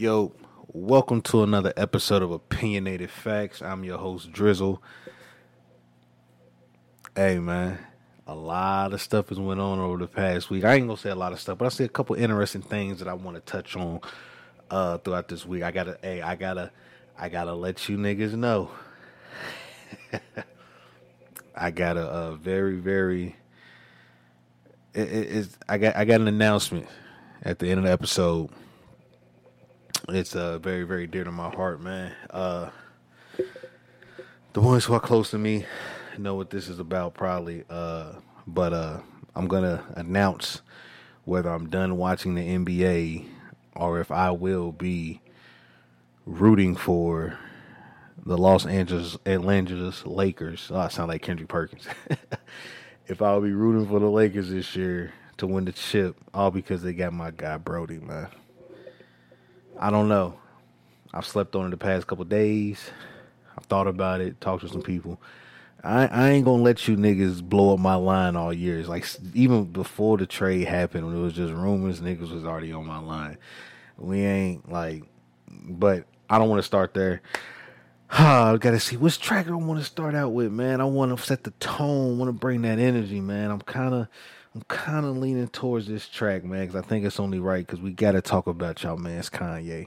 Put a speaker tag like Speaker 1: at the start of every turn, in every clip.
Speaker 1: Yo, welcome to another episode of Opinionated Facts. I'm your host, Drizzle. Hey, man, a lot of stuff has went on over the past week. I ain't gonna say a lot of stuff, but I see a couple interesting things that I want to touch on uh, throughout this week. I gotta, hey, I gotta, I gotta let you niggas know. I got a, a very, very. It, it, I got, I got an announcement at the end of the episode it's uh, very, very dear to my heart, man. Uh, the ones who are close to me know what this is about, probably. Uh, but uh, I'm gonna announce whether I'm done watching the NBA or if I will be rooting for the Los Angeles Angeles Lakers. Oh, I sound like Kendrick Perkins. if I'll be rooting for the Lakers this year to win the chip, all because they got my guy Brodie, man. I don't know. I've slept on it the past couple days. I've thought about it, talked to some people. I, I ain't gonna let you niggas blow up my line all years. Like even before the trade happened, when it was just rumors, niggas was already on my line. We ain't like, but I don't want to start there. I gotta see which track I want to start out with, man. I want to set the tone, want to bring that energy, man. I'm kind of I'm kind of leaning towards this track, man, because I think it's only right. Because we gotta talk about y'all man's Kanye.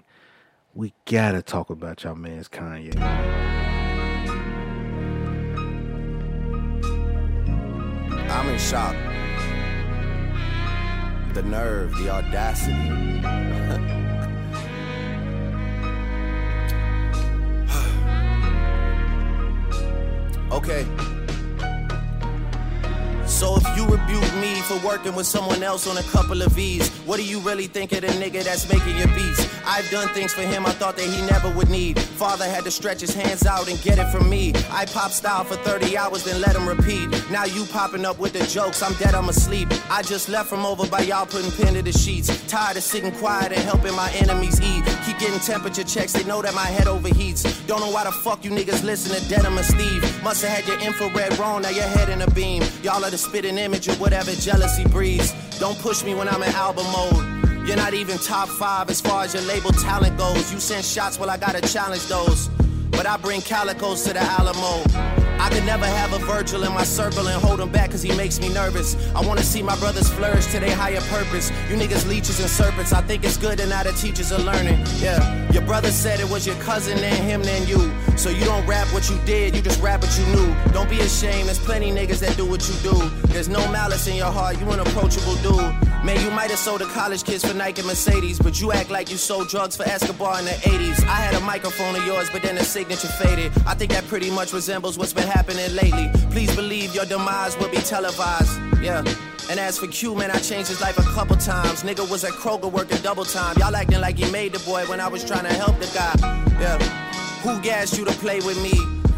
Speaker 1: We gotta talk about y'all man's Kanye.
Speaker 2: I'm in shock. The nerve, the audacity. okay. So if you rebuke me for working with someone else on a couple of V's, what do you really think of the nigga that's making your beats? I've done things for him I thought that he never would need. Father had to stretch his hands out and get it from me. I pop style for 30 hours, then let him repeat. Now you popping up with the jokes, I'm dead, I'm asleep. I just left from over by y'all putting pen to the sheets. Tired of sitting quiet and helping my enemies eat. Keep getting temperature checks, they know that my head overheats. Don't know why the fuck you niggas listen to Denim and Steve. Must have had your infrared wrong, now your head in a beam. Y'all are the spitting image of whatever jealousy breeds. Don't push me when I'm in album mode. You're not even top five as far as your label talent goes. You send shots, well, I gotta challenge those. But I bring calicos to the Alamo. I could never have a Virgil in my circle and hold him back cause he makes me nervous. I wanna see my brothers flourish to their higher purpose. You niggas leeches and serpents, I think it's good and now the teachers are learning. Yeah, your brother said it was your cousin and him than you. So you don't rap what you did, you just rap what you knew. Don't be ashamed, there's plenty niggas that do what you do. There's no malice in your heart, you an approachable dude. Man, you might have sold to college kids for Nike and Mercedes, but you act like you sold drugs for Escobar in the 80s. I had a microphone of yours, but then the signature faded. I think that pretty much resembles what's been happening lately. Please believe your demise will be televised. Yeah. And as for Q, man, I changed his life a couple times. Nigga was at Kroger working double time. Y'all acting like he made the boy when I was trying to help the guy. Yeah. Who gassed you to play with me?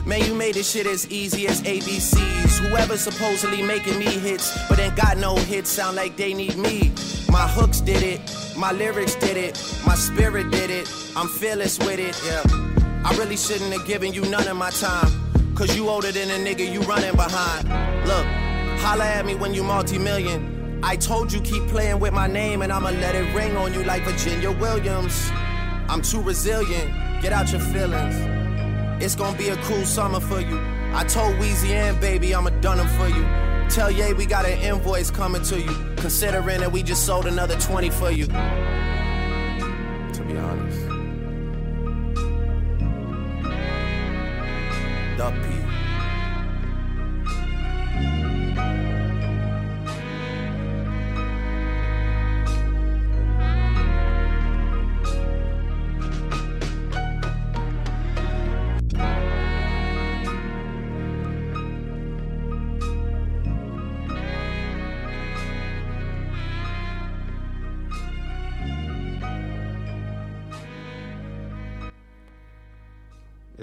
Speaker 2: Man, you made this shit as easy as ABCs. Whoever supposedly making me hits, but ain't got no hits, sound like they need me. My hooks did it, my lyrics did it, my spirit did it. I'm fearless with it, yeah. I really shouldn't have given you none of my time. Cause you older than a nigga you running behind. Look, holla at me when you multi-million. I told you keep playing with my name and I'ma let it ring on you like Virginia Williams. I'm too resilient, get out your feelings. It's gonna be a cool summer for you. I told Weezy and baby I'ma done them for you. Tell Ye we got an invoice coming to you. Considering that we just sold another 20 for you. To be honest.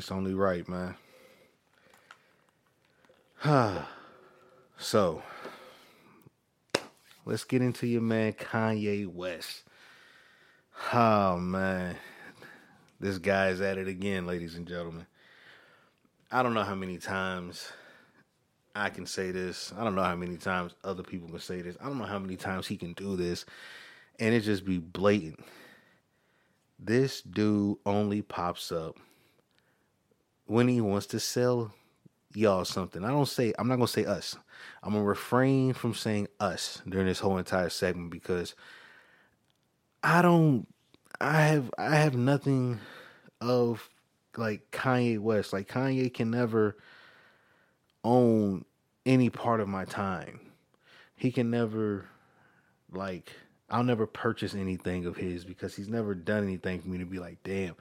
Speaker 1: It's only right, man. so, let's get into your man Kanye West. Oh man, this guy's at it again, ladies and gentlemen. I don't know how many times I can say this. I don't know how many times other people can say this. I don't know how many times he can do this, and it just be blatant. This dude only pops up when he wants to sell y'all something. I don't say I'm not gonna say us. I'm gonna refrain from saying us during this whole entire segment because I don't I have I have nothing of like Kanye West. Like Kanye can never own any part of my time. He can never like I'll never purchase anything of his because he's never done anything for me to be like, damn,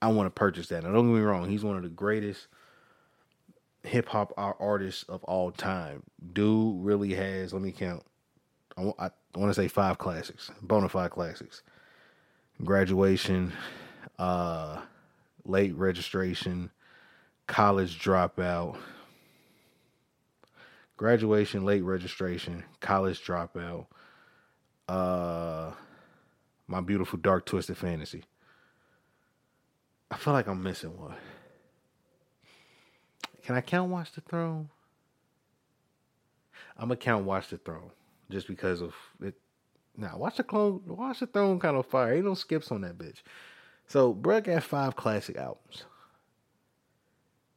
Speaker 1: I want to purchase that. Now don't get me wrong, he's one of the greatest hip hop artists of all time. Dude really has. Let me count. I, I, want to say five classics, bona fide classics. Graduation, uh, late registration, college dropout, graduation, late registration, college dropout, uh, my beautiful dark twisted fantasy. I feel like I'm missing one. Can I count Watch the Throne? I'm gonna count Watch the Throne just because of it. Now, Watch the Clone, Watch the Throne kind of fire. Ain't no skips on that bitch. So, Brett got five classic albums.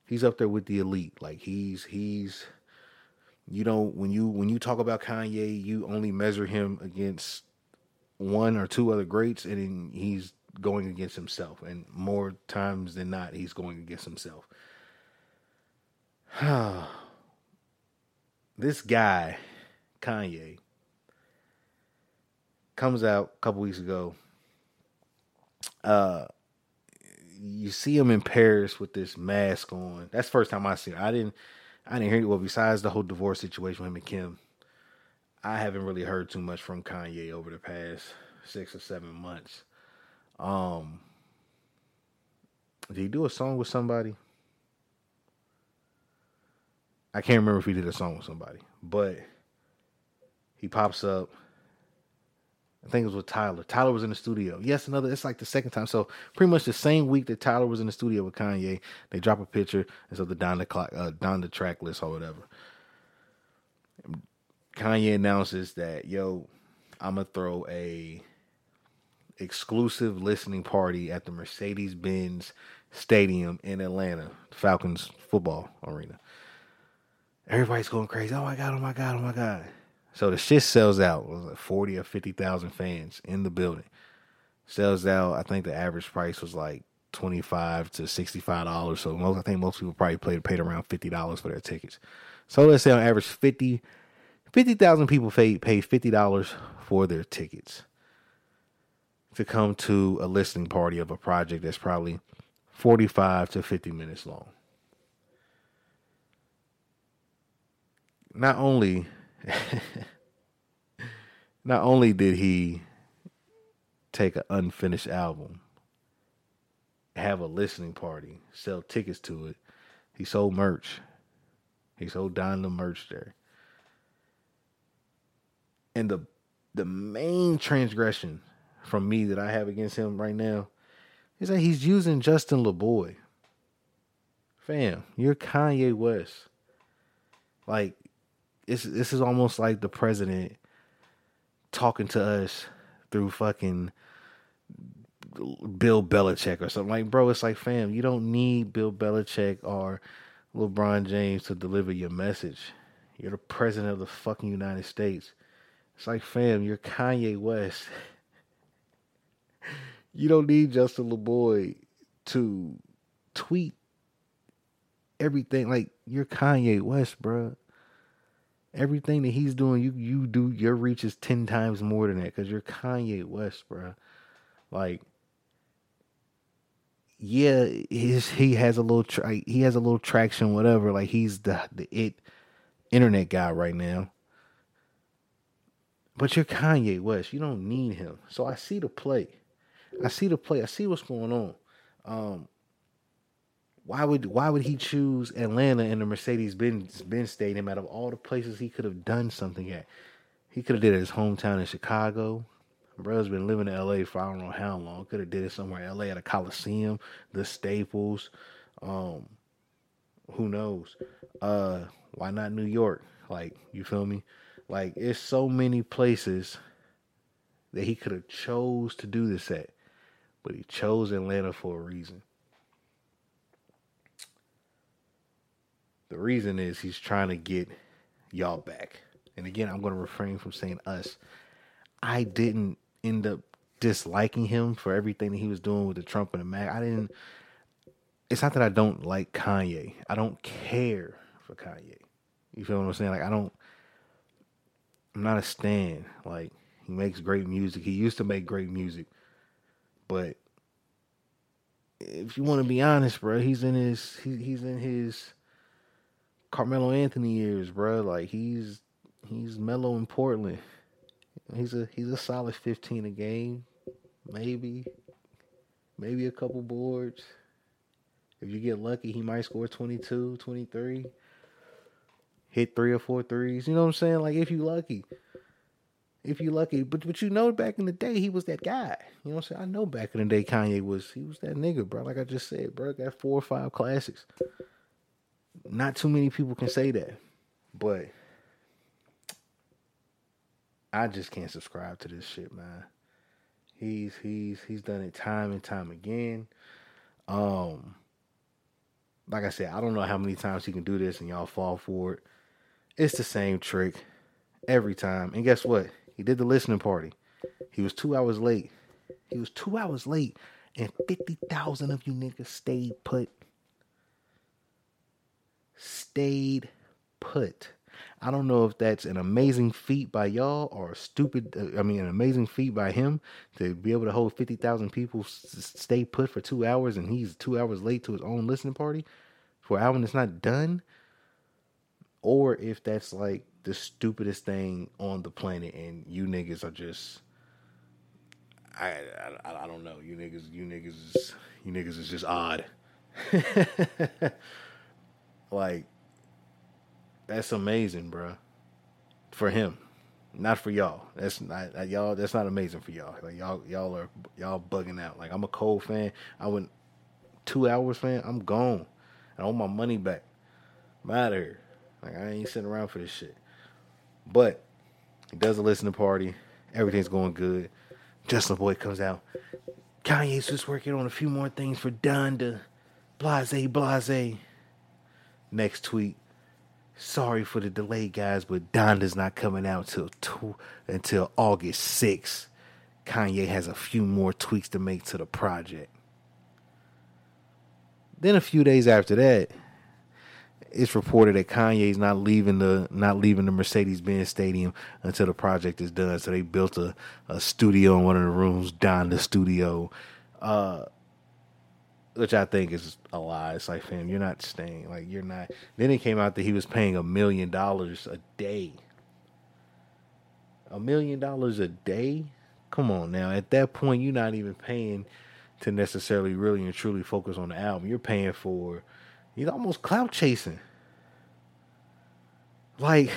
Speaker 1: He's up there with the elite. Like he's he's you don't when you when you talk about Kanye, you only measure him against one or two other greats, and then he's going against himself. And more times than not, he's going against himself. this guy, Kanye, comes out a couple weeks ago. Uh, you see him in Paris with this mask on. That's the first time I see. I didn't, I didn't hear it. Well, besides the whole divorce situation with him and Kim, I haven't really heard too much from Kanye over the past six or seven months. Um, did he do a song with somebody? I can't remember if he did a song with somebody, but he pops up. I think it was with Tyler. Tyler was in the studio. Yes, another. It's like the second time. So pretty much the same week that Tyler was in the studio with Kanye, they drop a picture and so the down the clock, uh, down the track list or whatever. Kanye announces that yo, I'm gonna throw a exclusive listening party at the Mercedes Benz Stadium in Atlanta, Falcons football arena. Everybody's going crazy. Oh my god! Oh my god! Oh my god! So the shit sells out. It was like forty or fifty thousand fans in the building. Sells out. I think the average price was like twenty five to sixty five dollars. So most, I think most people probably paid paid around fifty dollars for their tickets. So let's say on average 50 50,000 people paid paid fifty dollars for their tickets to come to a listening party of a project that's probably forty five to fifty minutes long. Not only not only did he take an unfinished album, have a listening party, sell tickets to it, he sold merch. He sold the merch there. And the the main transgression from me that I have against him right now is that he's using Justin LaBoy. Fam, you're Kanye West. Like it's this is almost like the president talking to us through fucking Bill Belichick or something. Like, bro, it's like, fam, you don't need Bill Belichick or LeBron James to deliver your message. You're the president of the fucking United States. It's like, fam, you're Kanye West. you don't need Justin LaBoy to tweet everything. Like, you're Kanye West, bro everything that he's doing, you you do your reach is ten times more than that because you're Kanye West, bro. Like, yeah, his he has a little tra- he has a little traction, whatever. Like he's the the it internet guy right now. But you're Kanye West. You don't need him. So I see the play. I see the play. I see what's going on. Um, why would why would he choose Atlanta and the Mercedes Benz Benz Stadium out of all the places he could have done something at? He could have did it his hometown in Chicago. Bro's been living in LA for I don't know how long. Could have did it somewhere in LA at a Coliseum, the Staples. Um, who knows? Uh, why not New York? Like, you feel me? Like, it's so many places that he could have chose to do this at. but he chose Atlanta for a reason. The reason is he's trying to get y'all back. And again, I'm going to refrain from saying us. I didn't end up disliking him for everything that he was doing with the Trump and the Mac. I didn't. It's not that I don't like Kanye. I don't care for Kanye. You feel what I'm saying? Like I don't. I'm not a stan. Like he makes great music. He used to make great music, but if you want to be honest, bro, he's in his he, he's in his Carmelo Anthony years, bro. Like he's he's Melo in Portland. He's a he's a solid 15 a game, maybe, maybe a couple boards. If you get lucky, he might score 22, 23, hit three or four threes. You know what I'm saying? Like if you lucky, if you lucky. But but you know, back in the day, he was that guy. You know what I'm saying? I know back in the day, Kanye was he was that nigga, bro. Like I just said, bro, got four or five classics. Not too many people can say that, but I just can't subscribe to this shit, man. He's he's he's done it time and time again. Um like I said, I don't know how many times he can do this and y'all fall for it. It's the same trick every time. And guess what? He did the listening party. He was two hours late. He was two hours late, and 50,000 of you niggas stayed put. Stayed put. I don't know if that's an amazing feat by y'all or a stupid, uh, I mean, an amazing feat by him to be able to hold 50,000 people stay put for two hours and he's two hours late to his own listening party for an album that's not done. Or if that's like the stupidest thing on the planet and you niggas are just. I, I, I don't know. You niggas, you niggas, you niggas is just odd. like, that's amazing, bro. For him, not for y'all. That's not uh, y'all. That's not amazing for y'all. Like y'all, y'all are y'all bugging out. Like I'm a cold fan. I went two hours fan. I'm gone. I want my money back. I'm out of here. Like I ain't sitting around for this shit. But he does a listening party. Everything's going good. Justin Boy comes out. Kanye's just working on a few more things for Donda. Blase, blase. Next tweet. Sorry for the delay, guys, but Donda's not coming out till two, until August 6th. Kanye has a few more tweaks to make to the project. Then a few days after that, it's reported that Kanye's not leaving the not leaving the Mercedes Benz Stadium until the project is done. So they built a, a studio in one of the rooms, Donda Studio. Uh, which I think is a lie. It's like, fam, you're not staying. Like, you're not. Then it came out that he was paying a million dollars a day. A million dollars a day? Come on now. At that point, you're not even paying to necessarily really and truly focus on the album. You're paying for, you're almost clout chasing. Like,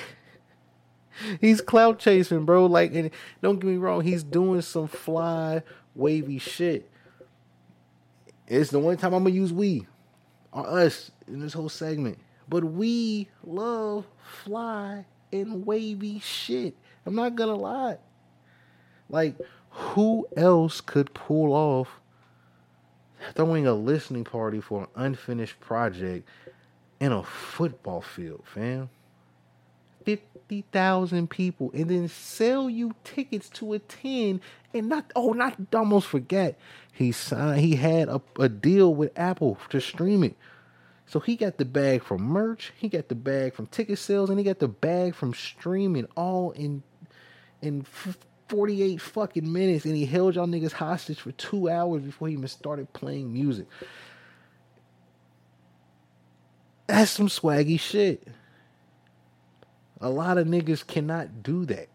Speaker 1: he's clout chasing, bro. Like, and don't get me wrong, he's doing some fly, wavy shit. It's the one time I'm gonna use we or us in this whole segment. But we love fly and wavy shit. I'm not gonna lie. Like, who else could pull off throwing a listening party for an unfinished project in a football field, fam? 50,000 people and then sell you tickets to attend and not oh not almost forget he signed he had a, a deal with Apple to stream it. So he got the bag from merch, he got the bag from ticket sales and he got the bag from streaming all in in 48 fucking minutes and he held y'all niggas hostage for 2 hours before he even started playing music. That's some swaggy shit. A lot of niggas cannot do that.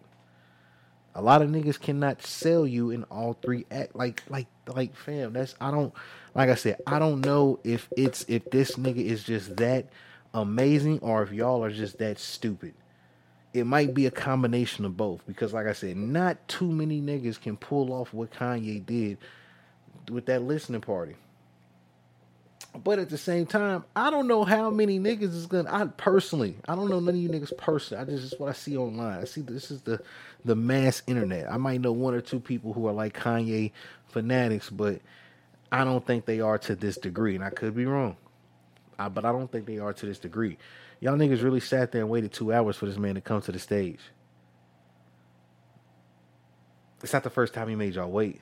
Speaker 1: A lot of niggas cannot sell you in all three act like like like fam. That's I don't like I said, I don't know if it's if this nigga is just that amazing or if y'all are just that stupid. It might be a combination of both because like I said, not too many niggas can pull off what Kanye did with that listening party. But at the same time, I don't know how many niggas is gonna. I personally, I don't know none of you niggas personally. I just is what I see online. I see this is the the mass internet. I might know one or two people who are like Kanye fanatics, but I don't think they are to this degree, and I could be wrong. I, but I don't think they are to this degree. Y'all niggas really sat there and waited two hours for this man to come to the stage. It's not the first time he made y'all wait.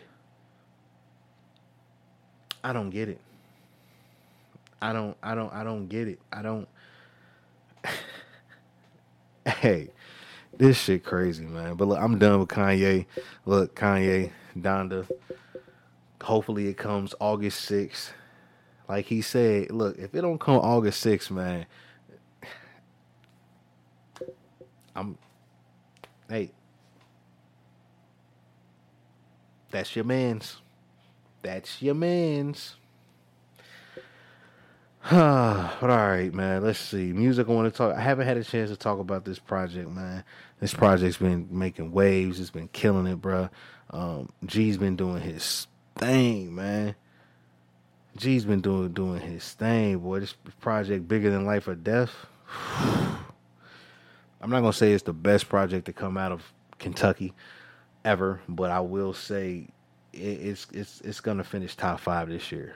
Speaker 1: I don't get it. I don't I don't I don't get it. I don't Hey, this shit crazy, man. But look, I'm done with Kanye. Look, Kanye, Donda. Hopefully it comes August 6th. Like he said, look, if it don't come August 6th, man, I'm hey. That's your man's. That's your man's. But all right, man. Let's see. Music. I want to talk. I haven't had a chance to talk about this project, man. This project's been making waves. It's been killing it, bro. Um, Gee's been doing his thing, man. Gee's been doing doing his thing, boy. This project bigger than life or death. I'm not gonna say it's the best project to come out of Kentucky ever, but I will say it's it's it's gonna finish top five this year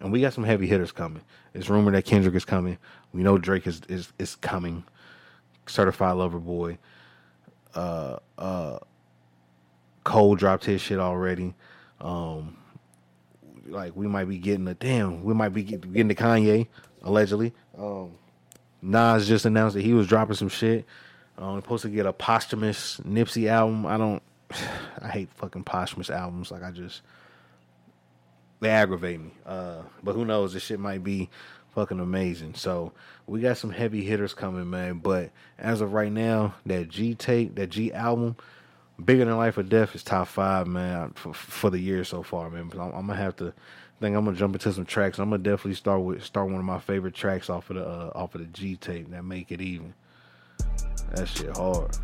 Speaker 1: and we got some heavy hitters coming. It's rumored that Kendrick is coming. We know Drake is is, is coming. Certified Lover Boy. Uh, uh, Cole dropped his shit already. Um, like we might be getting a damn. We might be getting to Kanye allegedly. Um, Nas just announced that he was dropping some shit. Um, supposed to get a posthumous Nipsey album. I don't. I hate fucking posthumous albums. Like I just they aggravate me. Uh, but who knows? This shit might be fucking amazing. So we got some heavy hitters coming, man. But as of right now, that Gee tape, that Gee album, bigger than life or death is top five, man, for, for the year so far, man. But I'm, I'm, gonna have to. Think I'm gonna jump into some tracks. I'm gonna definitely start with start one of my favorite tracks off of the uh, off of the Gee tape that make it even. That shit hard.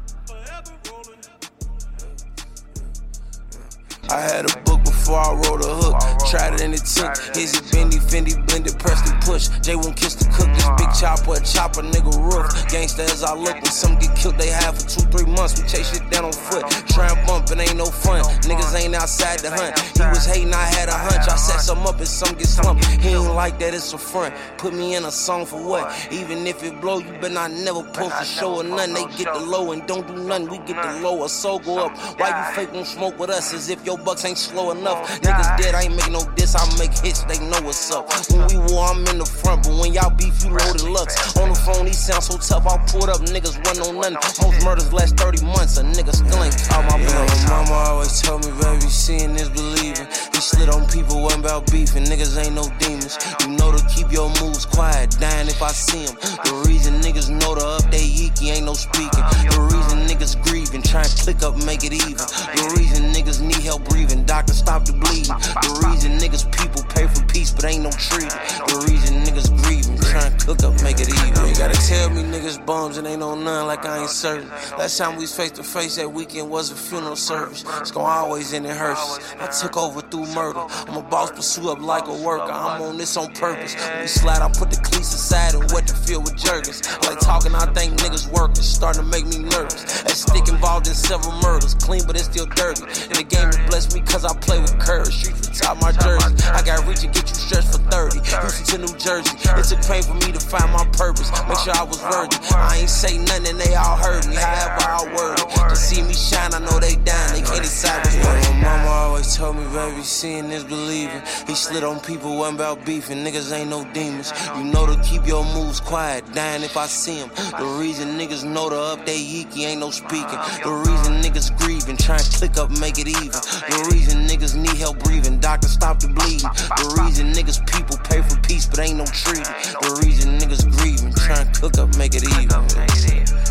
Speaker 3: I had a book before I wrote a hook. Tried it and it took. It Bendy, Fendi, blended, pressed and push? Jay won't kiss the cook. This big chopper, a chopper, nigga roof. Gangsta as I look, when some get killed, they have for two, three months. We chase shit down on foot. Try and it ain't no fun. Niggas ain't outside the hunt. He was hating, I had a hunch. I set some up and some get slumped. He ain't like that, it's a front. Put me in a song for what? Even if it blow, you better not never post a show or nothing. They get the low and don't do nothing. We get the low, a soul go up. Why you fake won't smoke with us as if your bucks ain't slow enough. Niggas dead, I ain't making no diss, I make hits, they know what's up. When we war, I'm in the front, but when y'all beef, you loaded lux. On the phone, he sound so tough, I pulled up, niggas run on nothing. Most murders last 30 months, a nigga still ain't caught my blood. My mama always told me, baby, seeing is believing. He slid on people, wasn't about beefing, niggas ain't no demons. You know to keep your moves quiet, dying if I see him. The reason niggas know to update Yiki ain't no speaking. The reason niggas grieving, try and click up, make it even. The reason niggas need help breathing, doctor stop the bleeding. The reason niggas people pay for peace, but ain't no treaty. The reason niggas grieving, trying to cook up, make it even. You gotta tell me niggas bums and ain't no none like I ain't certain. Last time we was face to face that weekend was a funeral service. It's gon' always end in hearses. I took over through murder. I'm a boss, pursue up like a worker. I'm on this on purpose. When we slide, I put the cleats aside and wet the field with jerkins. Like talking, I think niggas working, starting to make me nervous. That stick involved in several murders, clean but it's still dirty. And the game has blessed me cause I play with courage. Streets for top my jersey. I got reach and get you stretched for 30. Houston to New Jersey. It's a pain for me to find my purpose. Make sure I was worthy. I ain't say nothing and they all heard me. However, I word it. To see me shine, I know they dying. They can't decide what's worth My mama always told me, baby, seeing is believing. He slid on people, wasn't about beefing. Niggas ain't no demons. You know to keep your moves quiet. Dying if I see him. The reason niggas know to update Yiki ain't no speaking. The reason niggas grieving, trying to click up, make it even. The reason niggas need help breathing, doctor stop the bleeding. The reason niggas people pay for peace, but ain't no treaty. The reason niggas grieving, trying to cook up, make it even.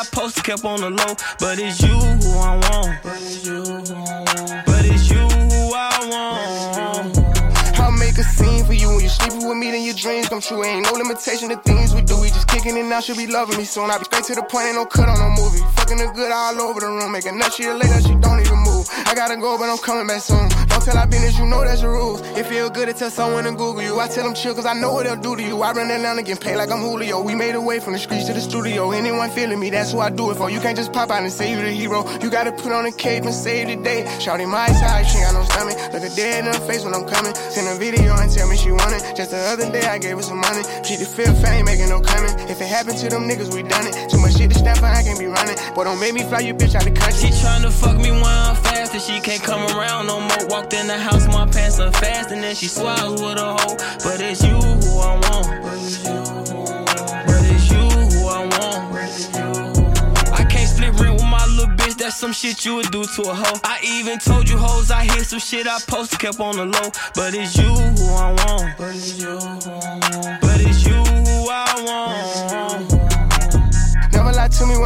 Speaker 3: I
Speaker 4: posted, kept on the low. But it's you who I want. But it's you who I want. But it's you who I want
Speaker 5: a scene for you when you're sleeping with me, then your dreams come true. Ain't no limitation to things we do. We just kicking it now, she'll be loving me soon. I be straight to the point, ain't no cut on no movie. Fucking her good all over the room, making she a later, she don't even move. I gotta go, but I'm coming back soon. Don't tell I business, you know that's the rules. It feel good to tell someone to Google you. I tell them chill, cause I know what they'll do to you. I run that line and get paid like I'm Julio. We made a way from the streets to the studio. Anyone feeling me, that's who I do it for. You can't just pop out and say you the hero. You gotta put on a cape and save the day. Shouting my side, she got no stomach. Look a dead in her face when I'm coming. Send a video and tell me she want it. Just the other day I gave her some money. She just feel fame, making no coming. If it happened to them niggas, we done it. Too much shit to stand for, I can't be running. Boy, don't make me fly you bitch out the country.
Speaker 4: She tryna fuck me when I'm fast, and she can't come around no more. Walked in the house, my pants are fast, and then she swallows with a hoe. But it's you who I want. But it's you who I want. But it's you who I want. I can't split rent with my little bitch, that's some shit you would do to a hoe. I even told you hoes I hear some shit I posted, kept on the low. But it's you who I want. But it's you who I want. But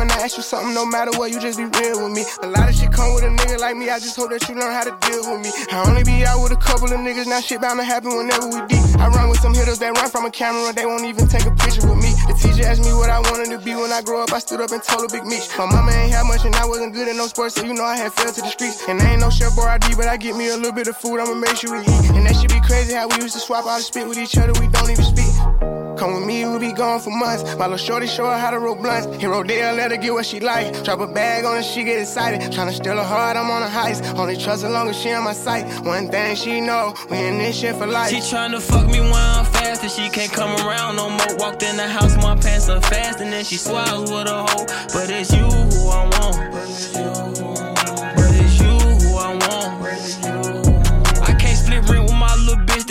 Speaker 5: when I ask you something, no matter what, you just be real with me. A lot of shit come with a nigga like me, I just hope that you learn how to deal with me. I only be out with a couple of niggas, now shit bound to happen whenever we deep. I run with some hitters that run from a camera, they won't even take a picture with me. The teacher asked me what I wanted to be when I grow up, I stood up and told a big Meech. My mama ain't had much and I wasn't good at no sports, so you know I had fell to the streets. And I ain't no chef or ID, but I get me a little bit of food, I'ma make sure we eat. And that should be crazy how we used to swap out the spit with each other, we don't even speak. Come with me, we'll be gone for months. My little shorty show her how to roll blunts. Hero Dale, let her get what she like. Drop a bag on her, she get excited. Tryna steal her heart, I'm on a heist. Only trust as long as she on my sight. One thing she know, we in this shit for life.
Speaker 4: She tryna fuck me when I'm fast, and she can't come around no more. Walked in the house, my pants are fast, and then she swallows with a hoe. But it's you who I want. But it's you who I want.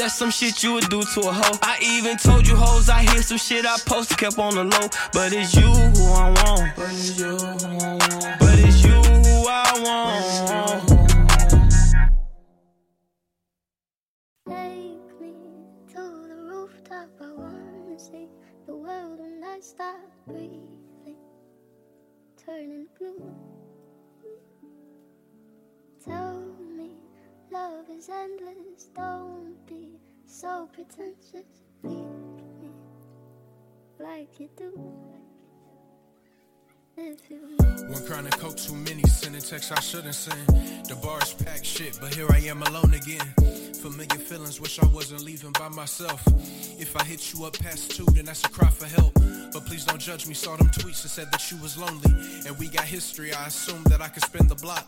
Speaker 4: That's some shit you would do to a hoe. I even told you hoes I hear some shit I posted, kept on the low. But it's you who I want. But it's you who I want. But it's you who I want.
Speaker 6: Take me to the rooftop. I wanna see the world when I stop breathing, turning blue. Tell me love is endless. Don't be so pretentious. Leave me like you do.
Speaker 7: One crown and coke, too many. Sending texts I shouldn't send. The bars packed shit, but here I am alone again. Familiar feelings, wish I wasn't leaving by myself. If I hit you up past two, then that's a cry for help. But please don't judge me. Saw them tweets that said that you was lonely. And we got history, I assume that I could spend the block.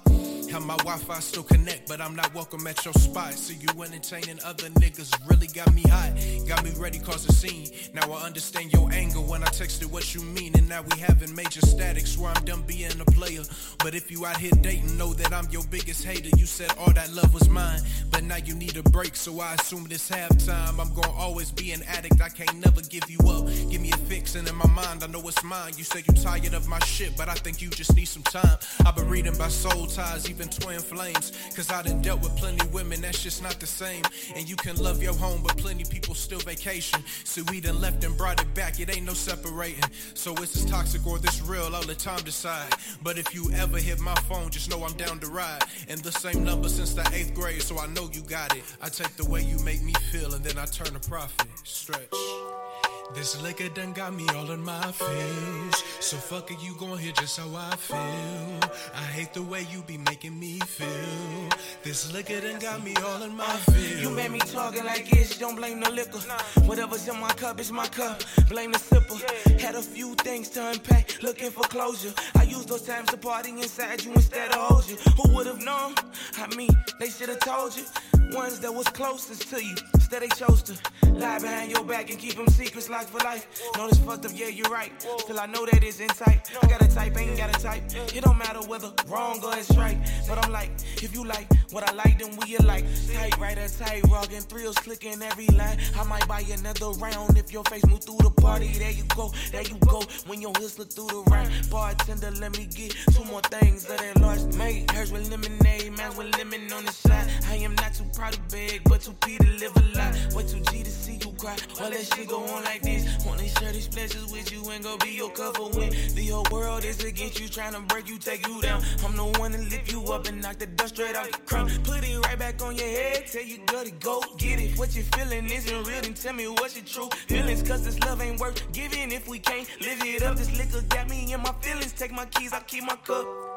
Speaker 7: How my Wi Fi still connect, but I'm not welcome at your spot. So you entertaining other niggas really got me hot. Got me ready, cause a scene. Now I understand your anger when I texted what you mean. And now we having major statics where I'm done being a player. But if you out here dating, know that I'm your biggest hater. You said all that love was mine, but now you need a break. So I assume this halftime. I'm gonna always be an addict. I can't never give you up. Give me a fix, and in my mind, I know it's mine. You said you tired of my shit, but I think you just need some time. I've been reading by soul ties, even twin flames. Cause I done dealt with plenty women, that's just not the same. And you can love your home, but plenty people still vacation. So we done left and brought it back, it ain't no separating. So is this toxic or this real? I'll let time decide. But if you ever hit my phone, just know I'm down to ride. And the same number since the eighth grade, so I know you got it. I take the way you make me feel, and then I turn a profit. Stretch. This liquor done got me all in my feels. So fuck it, you gon' hear just how I feel. I hate the way you be making me feel. This liquor done got me all in my uh, feels.
Speaker 8: You made me talking like this, don't blame the liquor. Whatever's in my cup is my cup, blame the sipper. Had a few things to unpack, looking for closure. I used those times to party inside you instead of hold you. Who would've known? I mean, they should've told you. Ones that was closest to you, instead they chose to lie behind your back and keep them secrets locked for life. Know this fucked up, yeah, you're right. Still, I know that isn't tight. I got a type, ain't got a type. It don't matter whether wrong or it's right. But I'm like, if you like what I like, then we alike. Tight, or tight, rockin' thrills clicking every line. I might buy another round if your face move through the party. There you go, there you go. When your hips slip through the round, bartender, let me get two more things of that large made. Hers with lemonade, mine with lemon on the side. I am not too proud product bag, but too P to live a lot. Way too G to see you cry. All that shit go on like this. Wanna share these pleasures with you and go be your cover when the whole world is against you, trying to break you, take you down. I'm the one to lift you up and knock the dust straight off your crown. Put it right back on your head, tell you go to go get it. What you feeling isn't real, then tell me what's your true feelings. Cause this love ain't worth giving if we can't live it up. This liquor got me in my feelings. Take my keys, I keep my cup.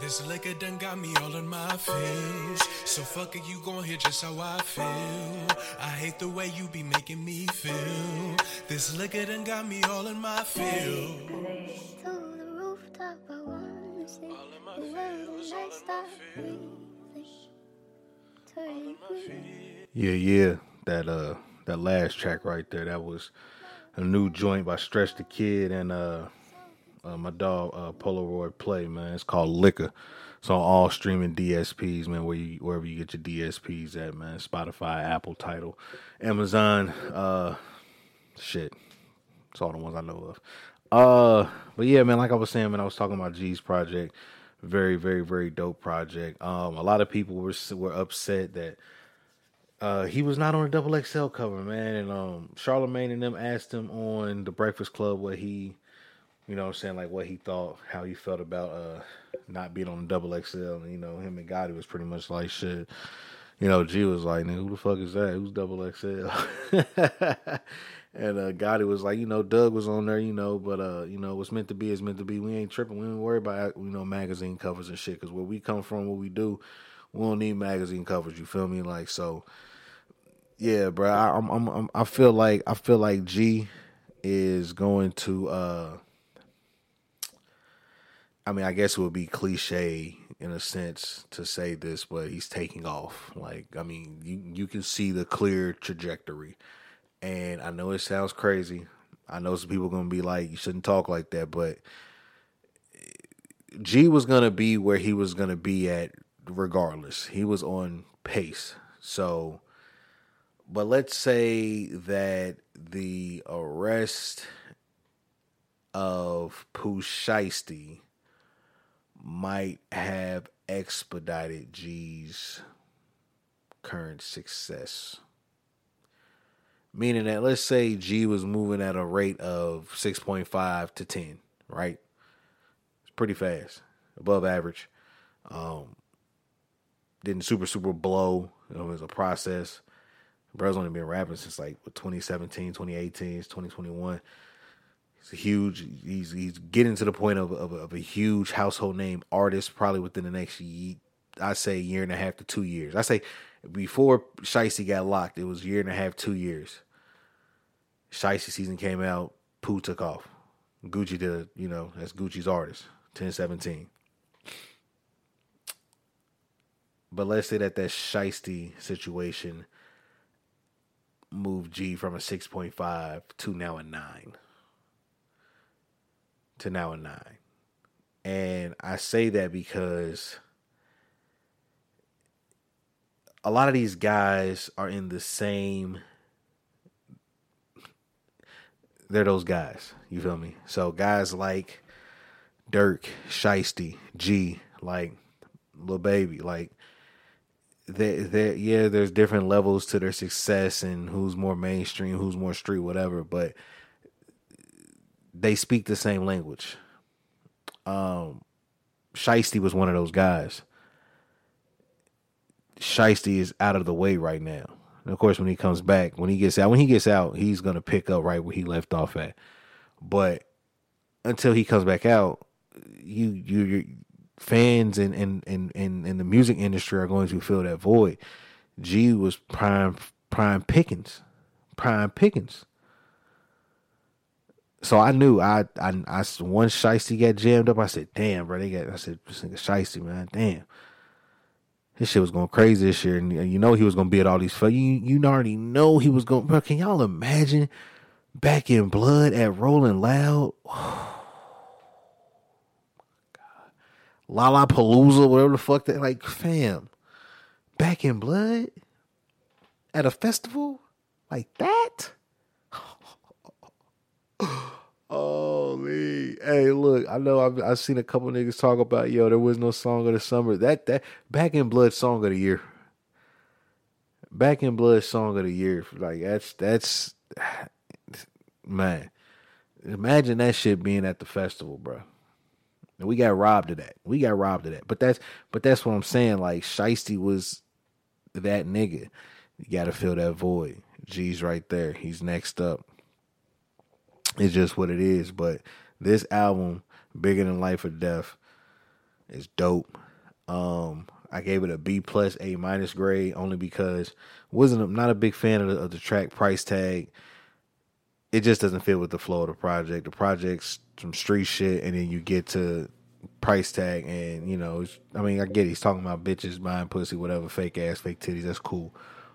Speaker 7: This liquor done got me all in my feels. So fuck it, you gon' hear just how I feel. I hate the way you be making me feel. This liquor done got me all in my feels.
Speaker 6: To the rooftop, I wanna see the world I start breathing.
Speaker 1: Yeah, yeah. That uh that last track right there, that was a new joint by Stretch the Kidd and uh, uh my dog uh Polaroid Play, man. It's called Liquor. It's on all streaming DSPs, man, where you wherever you get your DSPs at, man. Spotify, Apple Tidal, Amazon, uh shit. It's all the ones I know of. Uh but yeah, man, like I was saying, man, I was talking about Gee's project. Very, very, very dope project. Um, a lot of people were were upset that uh, he was not on a double XL cover, man. And um, Charlemagne and them asked him on the Breakfast Club what he, you know, what I'm saying like what he thought, how he felt about uh not being on the double XL. And you know, him and Gotti was pretty much like shit. You know, Gee was like, "Nigga, who the fuck is that? Who's double XL?" and uh, Gotti was like, "You know, Doug was on there, you know, but uh, you know, what's meant to be is meant to be. We ain't tripping. We ain't worry about you know magazine covers and shit. Cause where we come from, what we do, we don't need magazine covers. You feel me? Like so." yeah, bro. I, I'm, I'm, I feel like, I feel like Gee is going to. uh I mean, I guess it would be cliche in a sense to say this, but he's taking off. Like, I mean, you you can see the clear trajectory, and I know it sounds crazy. I know some people are gonna be like, you shouldn't talk like that, but Gee was gonna be where he was gonna be at regardless. He was on pace, so but let's say that the arrest of Pooh Shiesty might have expedited Gee's current success. Meaning that let's say Gee was moving at a rate of 6.5 to 10, right? It's pretty fast, above average. Um, didn't super, super blow. It was a process. Bro's only been rapping since like 2017, 2018, 2021. He's huge. He's he's getting to the point of of, of a huge household name artist. Probably within the next, year, I say, year and a half to two years. I say before Shiesty got locked, it was year and a half, two years. Shiesty season came out. Pooh took off. Gucci did, you know, that's Gucci's artist. 1017. But let's say that that Shiesty situation moved Gee from a 6.5 to now a 9. To now a 9. And I say that because a lot of these guys are in the same they're those guys. You feel me? So guys like Dirk, Shiesty, Gee, like Lil Baby, like they they yeah, there's different levels to their success and who's more mainstream, who's more street, whatever, but they speak the same language. Um Shiesty was one of those guys. Shiesty is out of the way right now. And of course when he comes back, when he gets out, when he gets out, he's gonna pick up right where he left off at. But until he comes back out, you you you fans and and, and, and, and the music industry are going to fill that void. Gee was prime prime pickings. Prime pickings. So I knew I I I once Shiesty got jammed up, I said, damn, bro, they got I said, this nigga Shiesty, man, damn. His shit was going crazy this year, and you know he was gonna be at all these. You you already know he was going. Bro, can y'all imagine back in blood at Rolling Loud? God, Lollapalooza, whatever the fuck that like, fam. Back in blood at a festival like that. Oh me, hey, look, I know I've, I've seen a couple niggas talk about yo. There was no song of the summer. That that Back in Blood song of the year. Back in Blood song of the year. Like that's that's man. Imagine that shit being at the festival, bro. And we got robbed of that. We got robbed of that. But that's but that's what I'm saying. Like Shiesty was that nigga. You gotta fill that void. Gee's right there. He's next up. It's just what it is. But this album, Bigger Than Life or Death, is dope. Um, I gave it a B plus A minus grade only because wasn't I'm not a big fan of the, of the track price tag. It just doesn't fit with the flow of the project. The project's some street shit, and then you get to price tag, and you know, I mean, I get it. he's talking about bitches buying pussy, whatever, fake ass, fake titties. That's cool,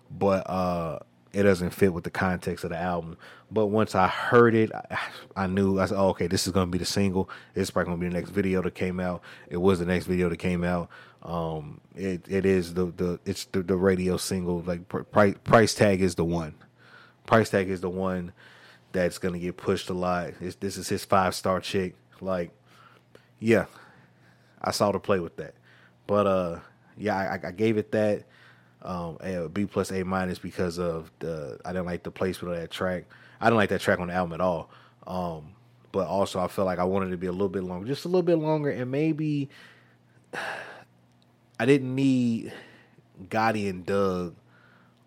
Speaker 1: but uh, it doesn't fit with the context of the album. But once I heard it, I, I knew I said, oh, okay, this is gonna be the single. It's probably gonna be the next video that came out. It was the next video that came out. Um, it it is the the it's the, the radio single. Like price price tag is the one. Price tag is the one that's gonna get pushed a lot. It's, this is his five star chick. Like, yeah, I saw to play with that. But uh, yeah, I, I gave it that um a B plus A minus because of the I didn't like the placement of that track. I didn't like that track on the album at all. Um, but also I felt like I wanted to be a little bit longer, just a little bit longer, and maybe I didn't need Gotti and Dugg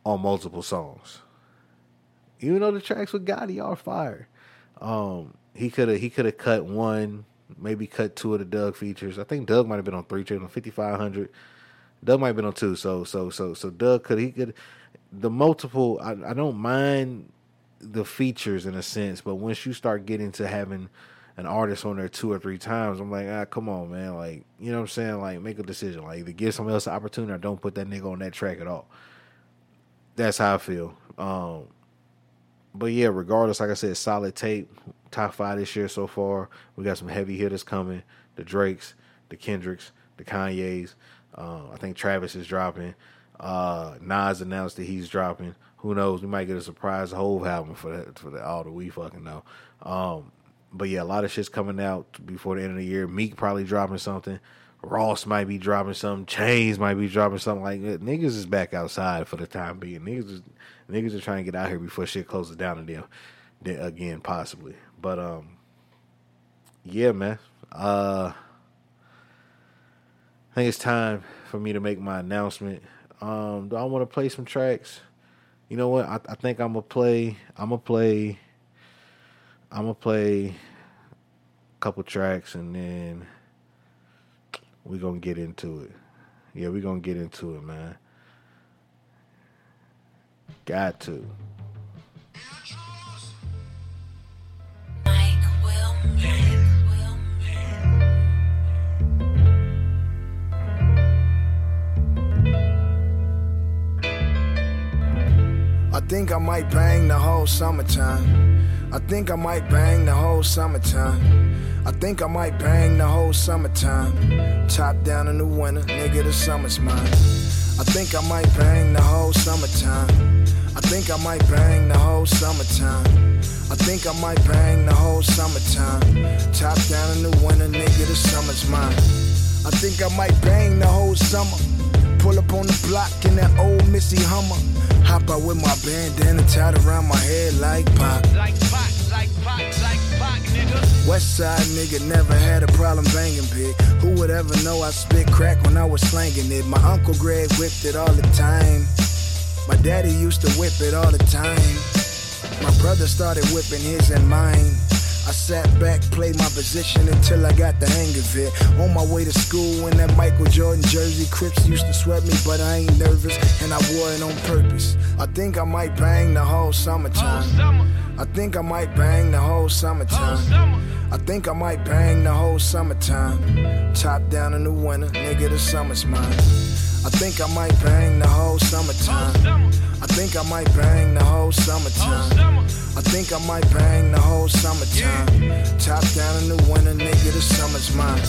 Speaker 1: on multiple songs. Even though the tracks with Gotti are fire, um, he could have he could have cut one, maybe cut two of the Dugg features. I think Dugg might have been on three tracks on fifty five hundred. Dugg might have been on two. So so so so Dugg could he could the multiple. I, I don't mind the features in a sense, but once you start getting to having an artist on there two or three times, I'm like, ah, come on, man. Like, you know what I'm saying? Like, make a decision. Like, either give someone else an opportunity or don't put that nigga on that track at all. That's how I feel. Um, but yeah, regardless, like I said, solid tape. Top five this year so far. We got some heavy hitters coming. The Drakes, the Kendricks, the Kanyes. Uh, I think Travis is dropping. Uh, Nas announced that he's dropping. Who knows? We might get a surprise Hove album for that for the all that we fucking know. Um, but yeah, a lot of shit's coming out before the end of the year. Meek probably dropping something. Ross might be dropping something. Chains might be dropping something like that. Niggas is back outside for the time being. Niggas is niggas are trying to get out here before shit closes down to them again possibly. But um yeah, man. Uh I think it's time for me to make my announcement. Um do I want to play some tracks? You know what? I, I think I'm gonna play I'm gonna play I'm gonna play a couple tracks and then we're gonna get into it. Yeah, we're gonna get into it, man. Got to.
Speaker 9: Think I might bang the whole summertime. I think I might bang the whole summertime. I think I might bang the whole summertime. Top down in the winter, nigga, the summer's mine. I think I might bang the whole summertime. I think I might bang the whole summertime. I think I might bang the whole summertime. Top down in the winter, nigga, the summer's mine. I think I might bang the whole summer. Pull up on the block in that old Missy Hummer. Hop out with my bandana tied around my head like pop.
Speaker 8: Like Pac, like Pac, like Pac, nigga.
Speaker 9: West side nigga never had a problem banging big. Who would ever know I spit crack when I was slanging it? My uncle Greg whipped it all the time. My daddy used to whip it all the time. My brother started whipping his and mine. I sat back, played my position until I got the hang of it. On my way to school in that Michael Jordan jersey, Crips used to sweat me, but I ain't nervous, and I wore it on purpose. I think I might bang the whole summertime. I think I might bang the whole summertime. I think I might bang the whole summertime. Top down in the winter, nigga, the summer's mine. I think I might bang the whole summertime. I think I might bang the whole summertime. I think I might bang the whole summertime. Top down in the winter, nigga, the summer's mine.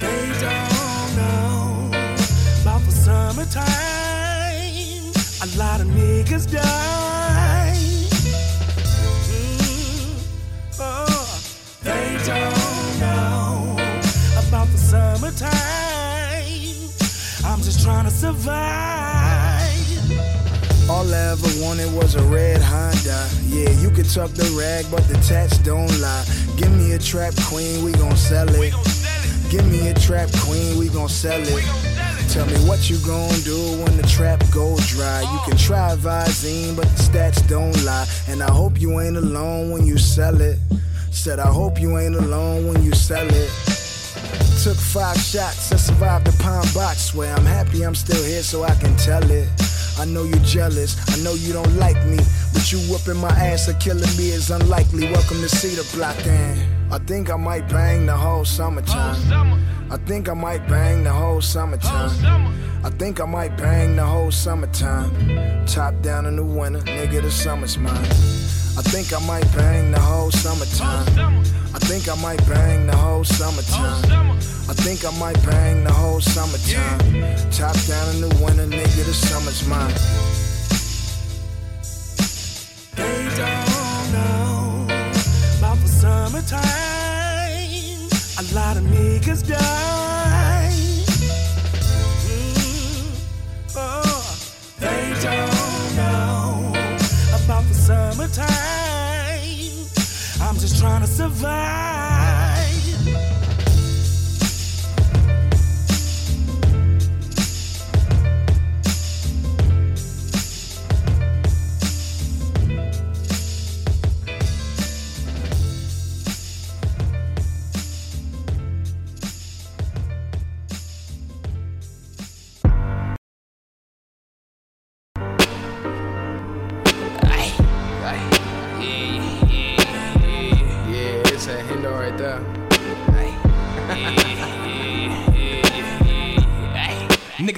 Speaker 8: They don't know about the summertime. A lot of niggas die. Trying to survive.
Speaker 9: All I ever wanted was a red Honda. Yeah, you could tuck the rag, but the tats don't lie. Give me a trap queen, we gon' sell it. Give me a trap queen, we gon' sell it. Tell me what you gon' do when the trap go dry. You can try Visine, but the stats don't lie. And I hope you ain't alone when you sell it. Said I hope you ain't alone when you sell it. Took five shots, I survived the palm box. Swear I'm happy I'm still here so I can tell it. I know you're jealous, I know you don't like me, but you whooping my ass or killing me is unlikely. Welcome to Cedar Block, and I think I might bang the whole summertime. I think I might bang the whole summertime. I think I might bang the whole summertime. Top down in the winter, nigga, the summer's mine. I think I might bang the whole summertime. I think I might bang the whole summertime. I think I might bang the whole summertime. Top down in the winter, nigga, the summer's mine.
Speaker 8: They don't know about the summertime. A lot of niggas die. Mm, oh, they don't trying to survive.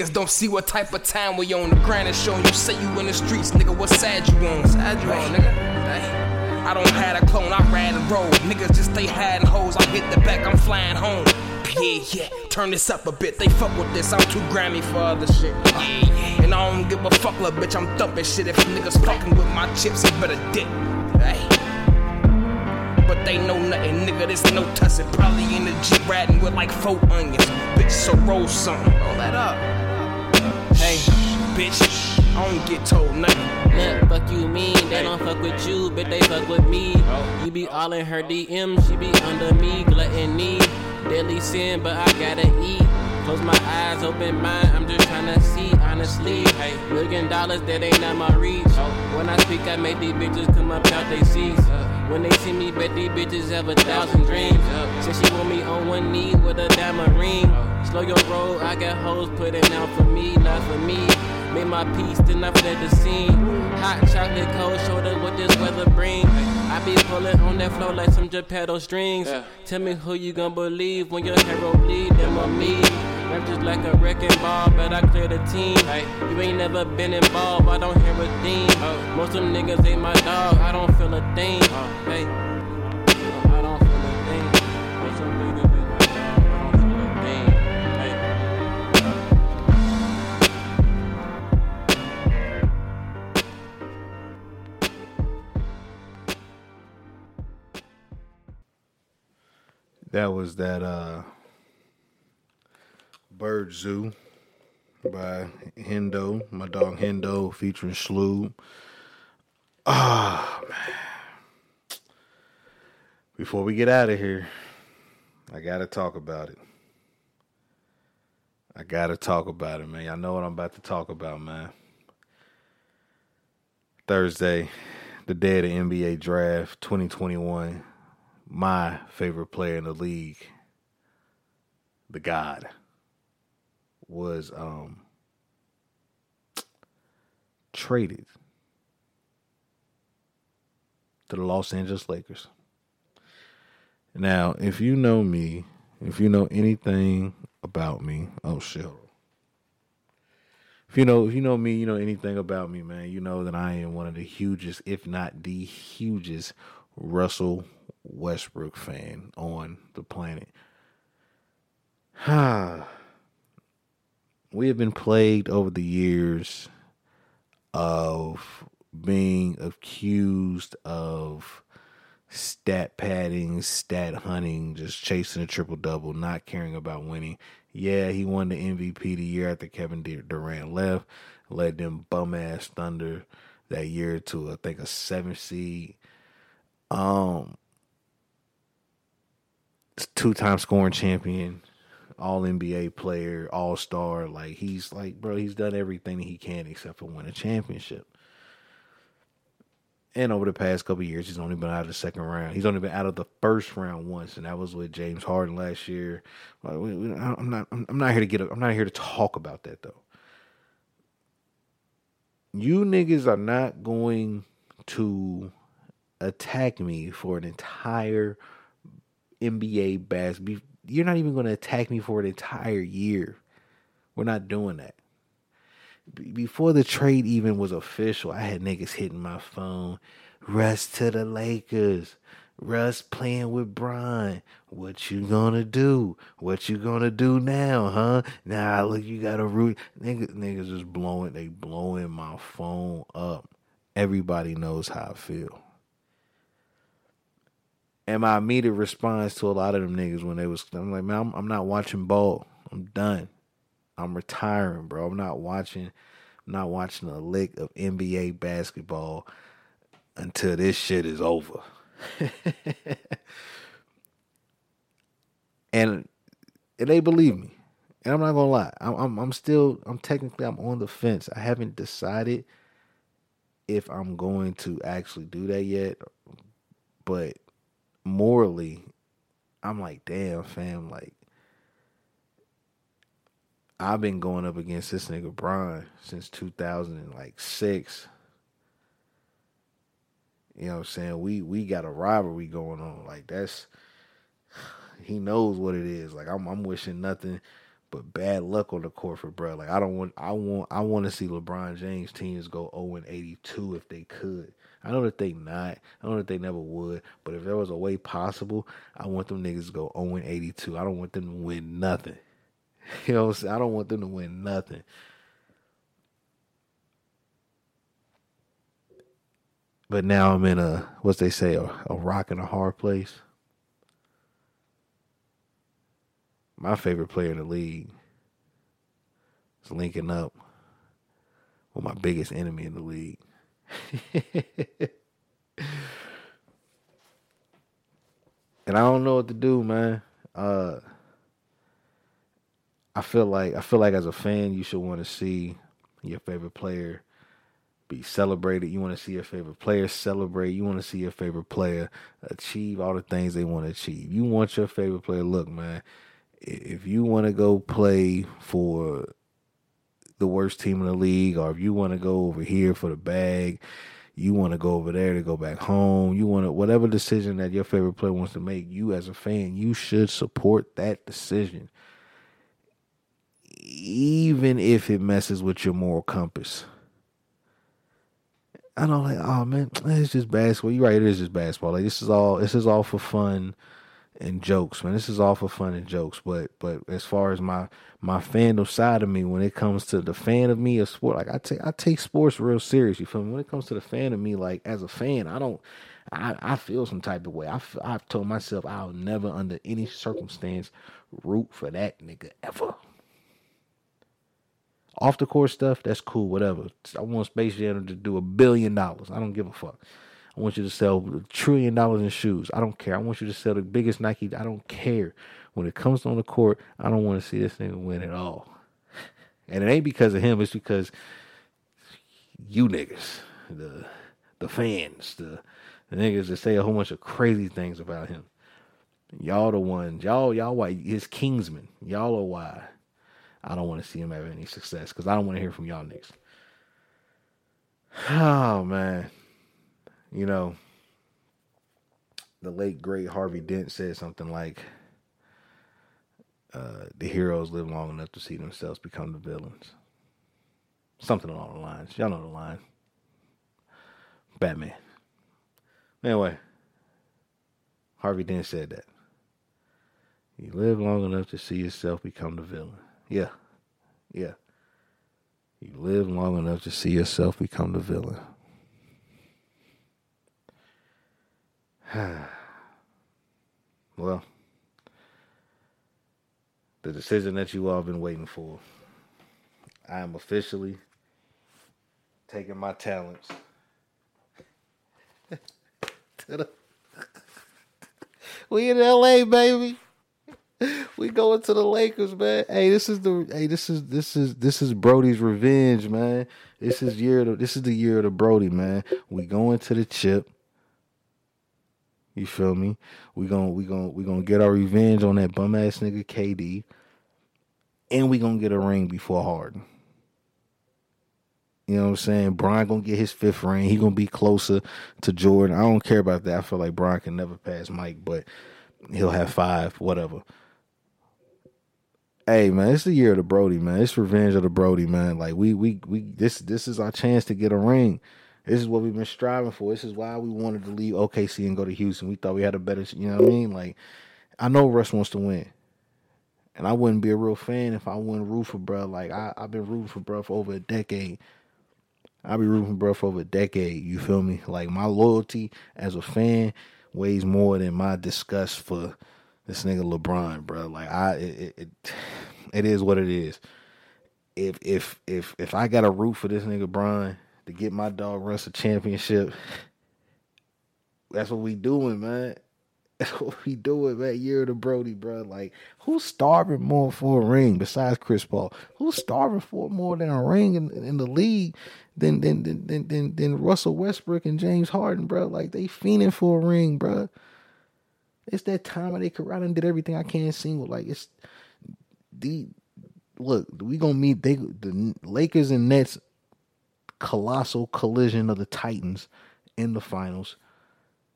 Speaker 10: Niggas don't see what type of time we on. The grind is showing you say you in the streets, nigga. What side you on? Side you on, nigga? I don't have a clone, I ride the road. Niggas just stay hiding hoes. I hit the back, I'm flying home. Yeah, yeah, turn this up a bit. They fuck with this, I'm too Grammy for other shit. Yeah, yeah. And I don't give a fuck, little bitch. I'm thumping shit. If niggas fucking with my chips, he better dip. Ay but they know nothing, nigga. This no tussin'. Probably in the G riding with like four onions. Bitch, so roll something. Roll that up. Bitch, I don't get told nothing.
Speaker 11: Look, fuck you mean, they don't fuck with you, but they fuck with me. You be all in her DM, she be under me, gluttony. Deadly sin, but I gotta eat. Close my eyes, open mine, I'm just tryna see, honestly. Hey, million dollars that ain't out my reach. When I speak, I make these bitches come up out they seats. When they see me, bet these bitches have a thousand dreams. Since she want me on one knee with a diamond ring. Slow your roll, I got hoes putting out for me, not for me. Made my peace, then I fled the scene. Hot chocolate, cold shoulder, what this weather bring. I be pulling on that flow like some Geppetto strings. Tell me who you gon' believe when your hero bleed, them or me. I'm just like a wrecking ball, but I clear the team. You ain't never been involved, I don't hear a theme. Oh. Most of them niggas ain't my dog, I don't feel a thing. Oh. Hey,
Speaker 1: That was that uh Bird Zoo by Hendo, my dog Hendo featuring Shloob. Ah man. Before we get out of here, I gotta talk about it. I gotta talk about it, man. Y'all know what I'm about to talk about, man. Thursday, the day of the NBA draft 2021 my favorite player in the league, the God, was um traded to the Los Angeles Lakers. Now, if you know me, if you know anything about me, oh shit. If you know if you know me, you know anything about me, man, you know that I am one of the hugest, if not the hugest Russell Westbrook fan on the planet. We have been plagued over the years of being accused of stat padding, stat hunting, just chasing a triple double, not caring about winning. Yeah, he won the MVP the year after Kevin Durant left, led them bum ass Thunder that year to I think a seven seed. Um, two time scoring champion, all NBA player, all star. Like he's like, bro, he's done everything he can except for win a championship. And over the past couple years, he's only been out of the second round. He's only been out of the first round once, and that was with James Harden last year. I'm not. I'm not here to get. I'm not here to talk about that though. You niggas are not going to attack me for an entire NBA basketball. You're not even going to attack me for an entire year. We're not doing that before the trade even was official, I had niggas hitting my phone. Russ to the Lakers. Russ playing with Bron. What you gonna do? What you gonna do now, huh? Nah, look, you gotta root. Niggas, niggas is blowing. They blowing my phone up. Everybody knows how I feel. And my immediate response to a lot of them niggas when they was, I'm like, man, I'm, I'm not watching ball. I'm done. I'm retiring, bro. I'm not watching I'm not watching a lick of NBA basketball until this shit is over. and and they believe me. And I'm not gonna lie. I'm, I'm I'm still I'm technically I'm on the fence. I haven't decided if I'm going to actually do that yet. But morally, I'm like, damn fam, like I've been going up against this nigga Bron since 2006. You know what I'm saying? We we got a rivalry going on. Like that's he knows what it is. Like I'm I'm wishing nothing but bad luck on the court for bro. Like I don't want I want I want to see LeBron James teams go 0 and 82 if they could. I that they not. I know that they never would. But if there was a way possible, I want them niggas to go 0 and 82. I don't want them to win nothing. You know, what I'm saying? I don't want them to win nothing. But now I'm in a what's they say a, a rock and a hard place. My favorite player in the league is linking up with my biggest enemy in the league. And I don't know what to do, man. Uh I feel like I feel like as a fan, you should want to see your favorite player be celebrated. You want to see your favorite player celebrate. You want to see your favorite player achieve all the things they want to achieve. You want your favorite player. Look, man, if you want to go play for the worst team in the league, or if you want to go over here for the bag, you want to go over there to go back home. You want to whatever decision that your favorite player wants to make. You as a fan, you should support that decision even if it messes with your moral compass. I don't like, oh man, it's just basketball. You're right, it is just basketball. Like this is all this is all for fun and jokes, man. This is all for fun and jokes. But but as far as my my fandom side of me, when it comes to the fan of me of sport, like I take I take sports real serious. You feel me? When it comes to the fan of me, like as a fan, I don't. I, I feel some type of way. I, I've told myself I'll never, under any circumstance, root for that nigga ever. Off the court stuff, that's cool, whatever. I want Space Jam to do a billion dollars. I don't give a fuck. I want you to sell a trillion dollars in shoes. I don't care. I want you to sell the biggest Nike. I don't care. When it comes on the court, I don't want to see this nigga win at all. And it ain't because of him, it's because you niggas, the the fans, the, the niggas that say a whole bunch of crazy things about him. Y'all the ones, y'all, y'all white, his kingsmen. Y'all are why I don't want to see him have any success because I don't want to hear from y'all niggas. Oh man, you know, the late great Harvey Dent said something like, uh, "The heroes live long enough to see themselves become the villains." Something along the lines. Y'all know the line. Batman. Anyway, Harvey Dent said that. You live long enough to see yourself become the villain. Yeah. Yeah. You live long enough to see yourself become the villain. well, the decision that you all have been waiting for. I am officially taking my talents to the. We in LA, baby. We going to the Lakers, man. Hey, this is the hey, this is this is this is Brody's revenge, man. This is year of, this is the year of the Brody, man. We going to the chip. You feel me? We gonna we gonna we gonna get our revenge on that bum ass nigga KD, and we gonna get a ring before Harden. You know what I'm saying? Bron gonna get his fifth ring. He gonna be closer to Jordan. I don't care about that. I feel like Bron can never pass Mike, but he'll have five, whatever. Hey man, it's the year of the Brody, man. It's revenge of the Brody, man. Like we we we this this is our chance to get a ring. This is what we've been striving for. This is why we wanted to leave OKC and go to Houston. We thought we had a better, you know what I mean? Like I know Russ wants to win. And I wouldn't be a real fan if I wouldn't root for bro. Like I, I've been rooting for bro for over a decade. I'll be rooting for bro for over a decade. You feel me? Like my loyalty as a fan weighs more than my disgust for this nigga LeBron, bro. Like I, it, it, it is what it is. If if if if I got a root for this nigga Bron to get my dog Russ a championship, that's what we doing, man. That's what we doing, man. Year of the Brody, bro. Like, who's starving more for a ring besides Chris Paul? Who's starving for more than a ring in, in the league than than, than than than than Russell Westbrook and James Harden, bro? Like, they fiending for a ring, bro. It's that time of their career. I did everything I can single. Like, it's the look. We gonna meet they the Lakers and Nets colossal collision of the Titans in the finals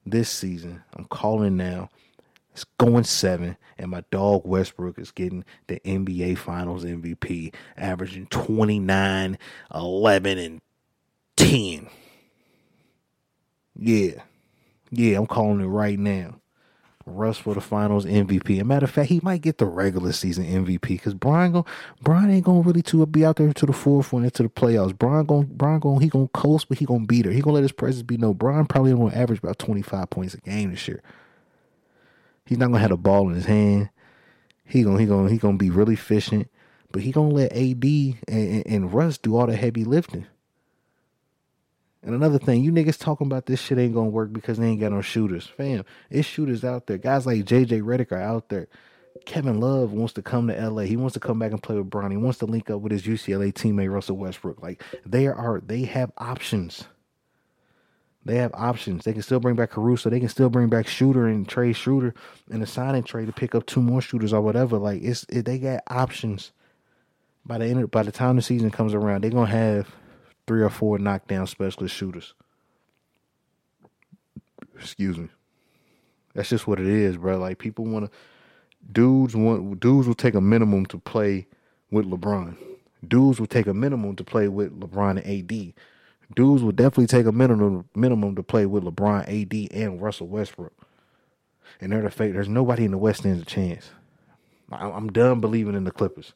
Speaker 1: this season. I'm calling now. It's going seven, and my dog Westbrook is getting the NBA Finals MVP, averaging 29, 11, and 10. Yeah. Yeah, I'm calling it right now. Russ for the finals MVP. a matter of fact, he might get the regular season MVP because Bron go Bron ain't gonna really to be out there to the forefront into the playoffs. Bron going Bron going he gonna coast, but he gonna beat her. He gonna let his presence be no. Bron probably gonna average about twenty five points a game this year. He's not gonna have the ball in his hand. He gonna he gonna he gonna be really efficient, but he gonna let AD and, and, and Russ do all the heavy lifting. And another thing, you niggas talking about this shit ain't gonna work because they ain't got no shooters. Fam, it's shooters out there. Guys like JJ Redick are out there. Kevin Love wants to come to LA. He wants to come back and play with Bronny. He wants to link up with his UCLA teammate Russell Westbrook. Like they are they have options. They have options. They can still bring back Caruso. They can still bring back Schroder and trade Schroder in a signing trade to pick up two more shooters or whatever. Like it's it, they got options. By the end, by the time the season comes around, they're gonna have three or four knockdown specialist shooters. Excuse me. That's just what it is, bro. Like people want to dudes want dudes will take a minimum to play with LeBron. Dudes will take a minimum to play with LeBron and AD. Dudes will definitely take a minimum minimum to play with LeBron, AD, and Russell Westbrook. And they're the fate. There's nobody in the West stands a chance. I'm done believing in the Clippers.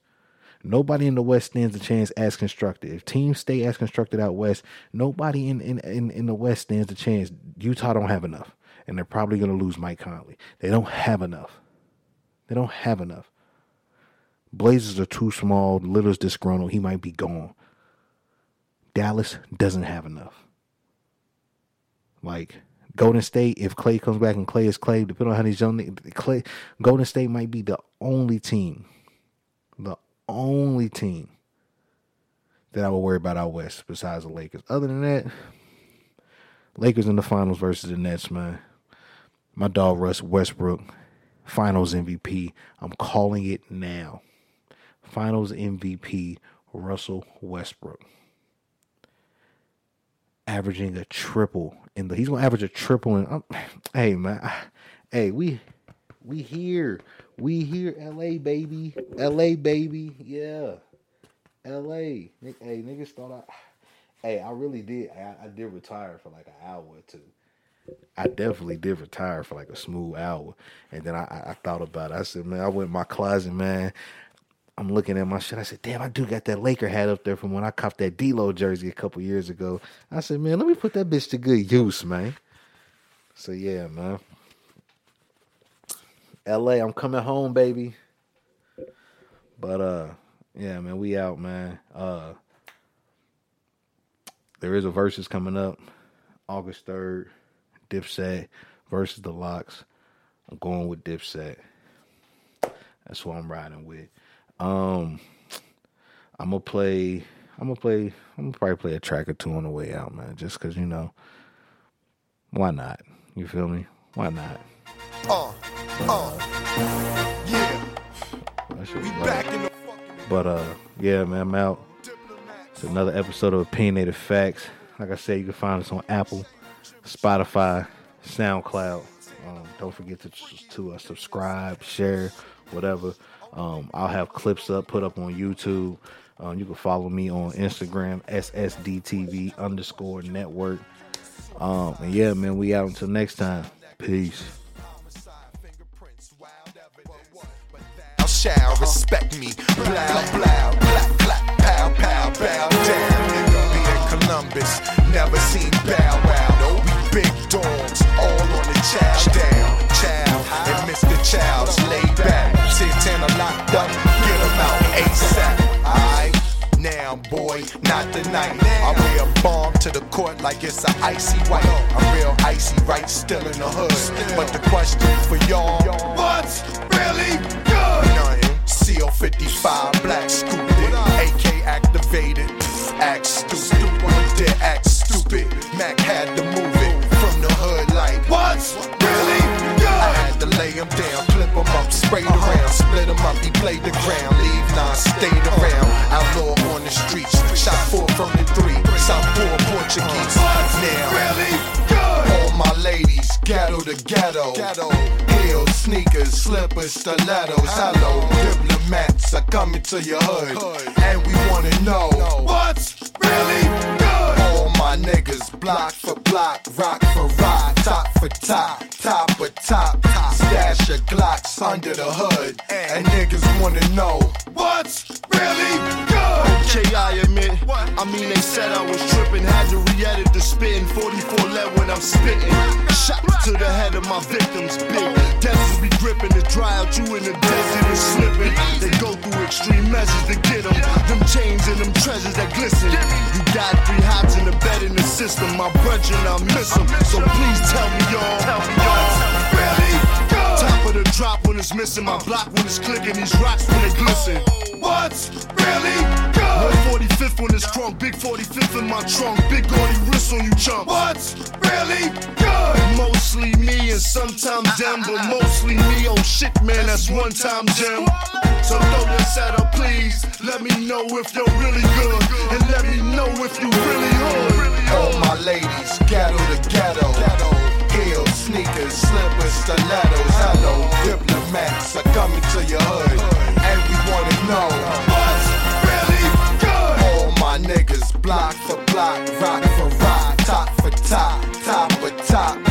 Speaker 1: Nobody in the West stands a chance as constructed. If teams stay as constructed out west, nobody in in, in, in the West stands a chance. Utah don't have enough. And they're probably gonna lose Mike Conley. They don't have enough. They don't have enough. Blazers are too small. Lillard's disgruntled. He might be gone. Dallas doesn't have enough. Like Golden State, if Clay comes back and Clay is Clay, depending on how these young Clay, Golden State might be the only team, only team that I would worry about out west besides the Lakers. Other than that, Lakers in the finals versus the Nets, man. My dog Russ Westbrook, finals MVP. I'm calling it now. Finals MVP, Russell Westbrook. Averaging a triple in the he's gonna average a triple in um, hey man. I, hey, we we here. We here, LA baby. LA baby. Yeah. LA. Hey, niggas thought I Hey, I really did. I, I did retire for like an hour or two. I definitely did retire for like a smooth hour. And then I, I, I thought about it. I said, man, I went in my closet, man. I'm looking at my shit. I said, damn, I do got that Laker hat up there from when I copped that D-Lo jersey a couple years ago. I said, man, let me put that bitch to good use, man. So yeah, man. LA, I'm coming home, baby. But uh, yeah, man, we out, man. Uh, there is a versus coming up, August third. Dipset versus the LOX. I'm going with Dipset. That's what I'm riding with. Um, I'm gonna play. I'm gonna play. I'm gonna probably play a track or two on the way out, man. Just cause you know, why not? You feel me? Why not?
Speaker 12: Uh, uh, yeah.
Speaker 1: That shit
Speaker 12: We
Speaker 1: was
Speaker 12: back
Speaker 1: like-
Speaker 12: in the
Speaker 1: But uh, yeah, man, I'm out. It's another episode of Opinionated Facts. Like I said, you can find us on Apple, Spotify, SoundCloud. Um, don't forget to to uh, subscribe, share, whatever. Um, I'll have clips up, put up on YouTube. Um, you can follow me on Instagram, SSDTV underscore network. Um, and yeah, man, we out until next time. Peace.
Speaker 12: Shall respect me. Blow, blow, clap, clap, pow, pow, bow down. Being Columbus, never seen bow wow. No, we big dogs, all on the chow down. Chow, and Mr. Chow's laid back. Santana locked up, get him out ASAP. Alright. Now, boy, not tonight. I wear a bomb to the court like it's a icy white. I'm real icy, right? Still in the hood. But the question for y'all, what's really good? Nothing. CO 55, black stupid. AK activated. Act stupid. Did act stupid. Mac had to move it from the hood like, what's to lay him down, flip him up, spray the round, split him up. He played the ground, leave nine, stayed around. Outlaw on the streets, shot four from the three. Southpaw Portuguese. Now, really good. All my ladies, ghetto to ghetto. Heels, sneakers, slippers, stilettos. Hello, diplomats are coming to your hood. And we wanna know what's really my niggas, block for block, rock for rock, top for top, top for top. top. Stash your Glocks under the hood. And niggas wanna know what's really good.
Speaker 13: Okay, I admit. I mean, they said I was tripping. Had to re-edit the spitting. 44 lead when I'm spitting. Shot to the head of my victims. Big deaths will be gripping to dry out you in the desert and slipping. They extreme measures to get them. Them chains and them treasures that glisten. You got three hots in the bed in the system. My brethren, I miss them. So please tell me, y'all. Tell me, y'all. Really good. Top of the drop when it's missing. My block when it's clicking. These rocks when they glisten.
Speaker 12: What's really good?
Speaker 13: 145th when it's crunk, big 45th in my trunk, big gaudy wrist on you chump.
Speaker 12: What's really good?
Speaker 13: Mostly me and sometimes them, but mostly me. Oh shit, man, that's one time Jim. So throw this at her, please. Let me know if you're really good, and let me know if you really hood.
Speaker 12: All my ladies, ghetto to ghetto. Heels, sneakers, slippers, stilettos. Hello, diplomats are coming to your hood. And we wanna know what's really good. All my niggas, block for block, rock for rock, top for top, top for top.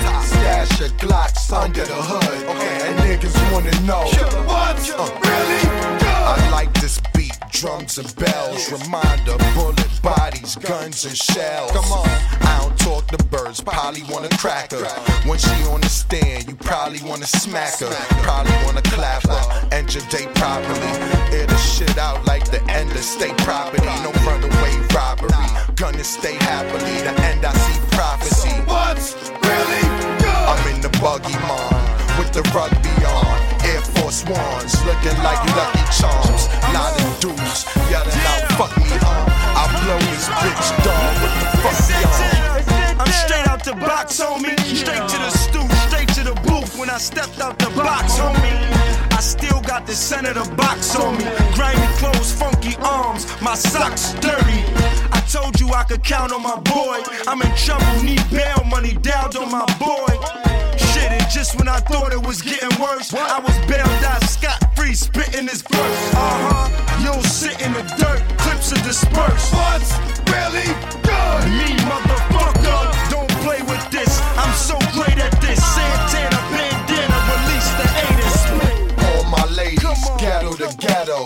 Speaker 12: Your Glocks under the hood. Okay, and niggas wanna know what's uh, really good. I like this beat, drums and bells. Reminder, bullet bodies, guns and shells. Come on, I don't talk to birds, probably wanna crack her. When she on the stand, you probably wanna smack her. Probably wanna clap her, end your day properly. Air the shit out like the end of state property. No runaway robbery, gonna stay happily. The end I see prophecy. What's really good? I'm in the buggy, mom, with the rugby on. Air Force Ones, looking like Lucky Charms. Of dudes yelling out, fuck me, huh? I blow this bitch, dog, what the fuck y'all?
Speaker 13: I'm straight out the box, homie. Straight to the stoop, When I stepped out the box, homie. I still got the center of the box on me. Grimy clothes, funky arms, my socks dirty. I told you I could count on my boy. I'm in trouble, need bail money down on my boy. Shit, and just when I thought it was getting worse, I was bailed out scot free, spitting this verse. Uh huh. You'll sit in the dirt, clips are dispersed.
Speaker 12: What's really good?
Speaker 13: Me, motherfucker, don't play with this. I'm so great at this. Santana
Speaker 12: ghetto to ghetto.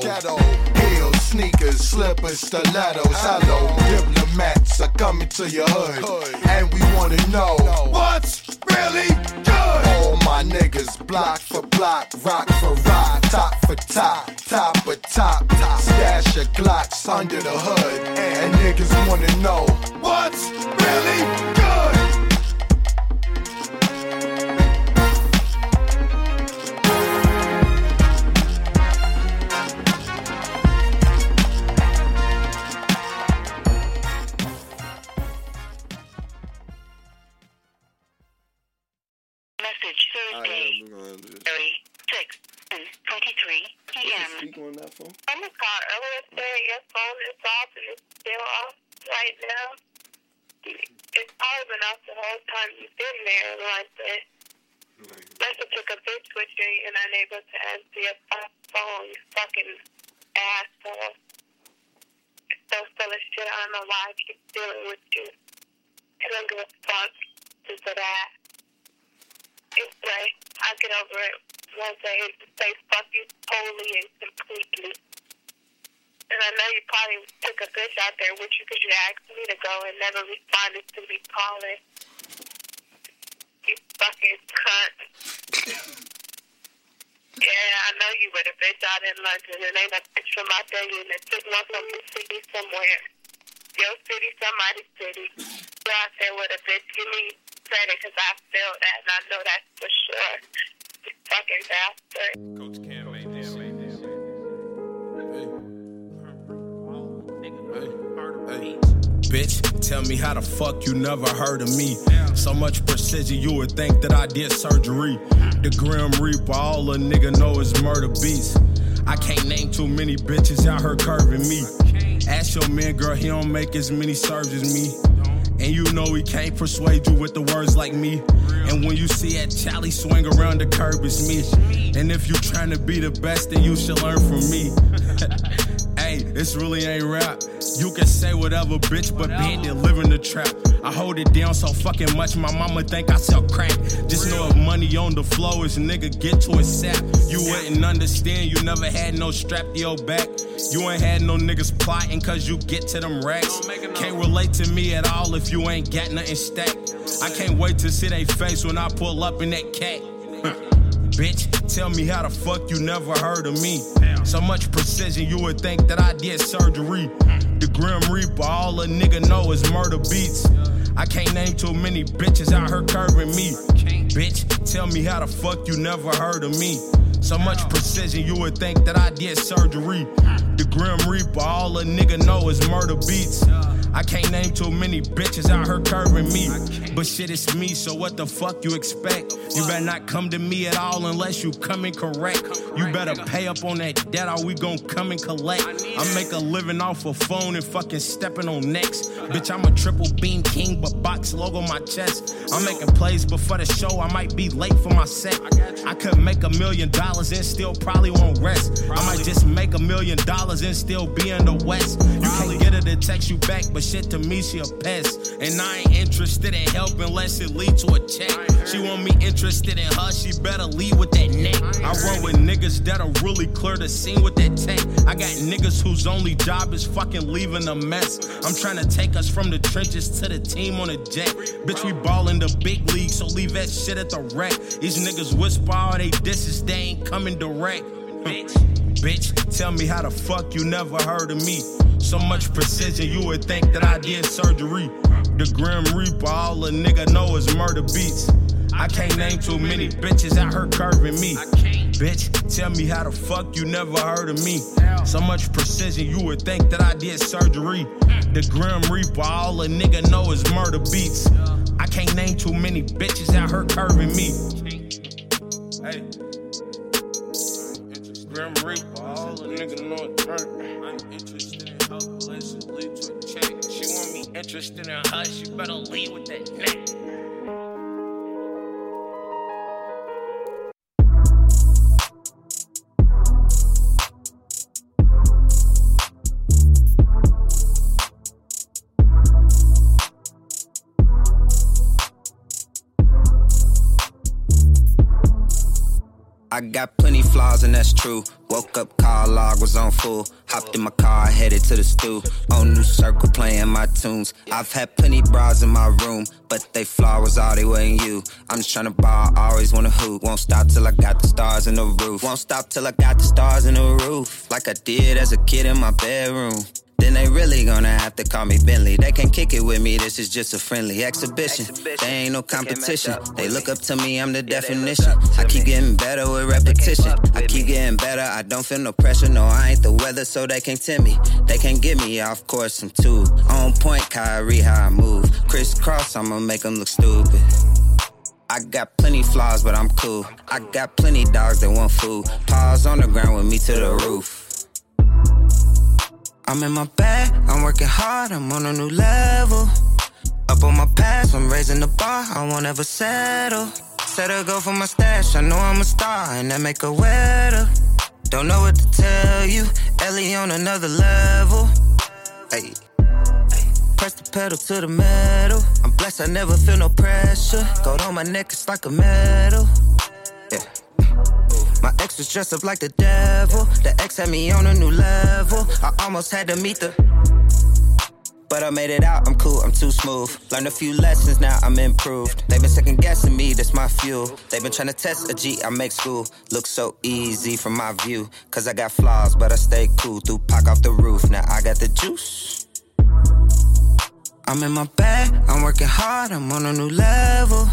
Speaker 12: Heels, sneakers, slippers, stilettos. Hello, diplomats are coming to your hood. And we wanna know what's really good. All my niggas, block for block, rock for rock, top for top, top for top. Stash your Glocks under the hood, and niggas wanna know what's really good.
Speaker 14: Thursday, 36 and 23 p.m.
Speaker 15: on that phone?
Speaker 14: I'm call earlier today. Your phone is off and it's still off right now. It's probably been off the whole time you've been there. Like that. Must took a bitch with you and unable to answer your phone. You fucking asshole. So full of shit. I don't know why I keep dealing with you. I don't give a fuck just for that. It's I'll get over it I hit the say fuck you totally and completely. And I know you probably took a bitch out there with you because you asked me to go and never responded to me calling. You fucking cunt. yeah, I know you with a bitch out in London and ain't a bitch from out there and it took one from the city somewhere. Your city, somebody's city. You're out there with a bitch. Give me credit because I feel that and I know that for sure. You fucking bastard.
Speaker 1: Coach Cam made this.
Speaker 16: Bitch, tell me how the fuck you never heard of me. So much precision, you would think that I did surgery. The Grim Reaper, all a nigga know is murder beats. I can't name too many bitches out here curving me. Ask your man, girl, he don't make as many serves as me. And you know he can't persuade you with the words like me. And when you see that Charlie swing around the curb, it's me. And if you trying to be the best, then you should learn from me. hey, this really ain't rap. You can say whatever, bitch, but bandit living the trap. I hold it down so fucking much, my mama think I sell crack. Just know if money on the flow is nigga get to a sap. You wouldn't understand, you never had no strap to your back. You ain't had no niggas plotting cause you get to them racks. Can't relate to me at all if you ain't got nothing stacked. I can't wait to see they face when I pull up in that cat. Bitch, tell me how the fuck you never heard of me. So much precision, you would think that I did surgery. The Grim Reaper, all a nigga know is murder beats. I can't name too many bitches out here curving me. Bitch, tell me how the fuck you never heard of me. So much precision, you would think that I did surgery. The Grim Reaper, all a nigga know is murder beats. I can't name too many bitches out here curving me. But shit, it's me, so what the fuck you expect? You better not come to me at all unless you come in correct. You better pay up on that debt or we gon' come and collect. I make a living off a phone and fucking stepping on necks. Bitch, I'm a triple beam king, but box logo my chest. I'm making plays before the show, I might be late for my set. I could make a million dollars and still probably won't rest. I might just make a million dollars and still be in the West. You can't get her to text you back, but shit to me, she a pest. And I ain't interested in help unless it lead to a check. She want me interested in her, she better lead with that neck. I run with niggas that'll really clear the scene with that tech. I got niggas whose only job is fucking leaving a mess. I'm trying to take us from the trenches to the team on a jet. Bitch, we ball in the big league, so leave that shit at the wreck. These niggas whisper all they disses, they ain't coming direct. Bitch, bitch, tell me how the fuck you never heard of me. So much precision, you would think that I did surgery. The Grim Reaper, all a nigga know is murder beats. I can't name too many bitches out here curving me. Bitch, tell me how the fuck you never heard of me. So much precision, you would think that I did surgery. The Grim Reaper, all a nigga know is murder beats. I can't name too many bitches out here curving me. Hey. Grim Reaper, all a nigga know is murder. Interested in her, hush, you better lead with that neck.
Speaker 15: I got plenty flaws and that's true. Woke up, car log was on full. Hopped in my car, headed to the stew. On new circle, playing my tunes. I've had plenty bras in my room, but they flowers all they wasn't you. I'm just tryna ball, always wanna hoop. Won't stop till I got the stars in the roof. Won't stop till I got the stars in the roof. Like I did as a kid in my bedroom. Then they really gonna have to call me Bentley. They can kick it with me, this is just a friendly exhibition. They ain't no competition. They look up to me, I'm the definition. I keep getting better with repetition. I keep getting better, I don't feel no pressure. No, I ain't the weather, so they can't tempt me. They can't get me off course, I'm too on point, Kyrie, how I move. Crisscross, I'ma make them look stupid. I got plenty flaws, but I'm cool. I got plenty dogs that want food. Paws on the ground with me to the roof. I'm in my bag, I'm working hard, I'm on a new level. Up on my past, I'm raising the bar, I won't ever settle. Set a go for my stash, I know I'm a star, and that make her wetter. Don't know what to tell you, Ellie on another level. Hey. Press the pedal to the metal. I'm blessed, I never feel no pressure. Gold on my neck, it's like a medal. My ex was dressed up like the devil. The ex had me on a new level. I almost had to meet the. But I made it out, I'm cool, I'm too smooth. Learned a few lessons, now I'm improved. They've been second guessing me, that's my fuel. They've been trying to test a G, I make school. Look so easy from my view. Cause I got flaws, but I stay cool. Threw pack off the roof, now I got the juice. I'm in my bag, I'm working hard, I'm on a new level.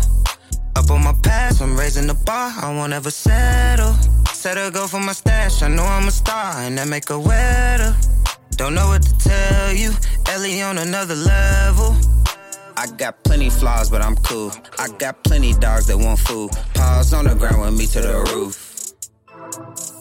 Speaker 15: Up on my past, I'm raising the bar, I won't ever settle. Set a go for my stash, I know I'm a star, and that make her wetter. Don't know what to tell you, Ellie on another level. I got plenty flaws, but I'm cool. I got plenty dogs that want food. Paws on the ground with me to the roof.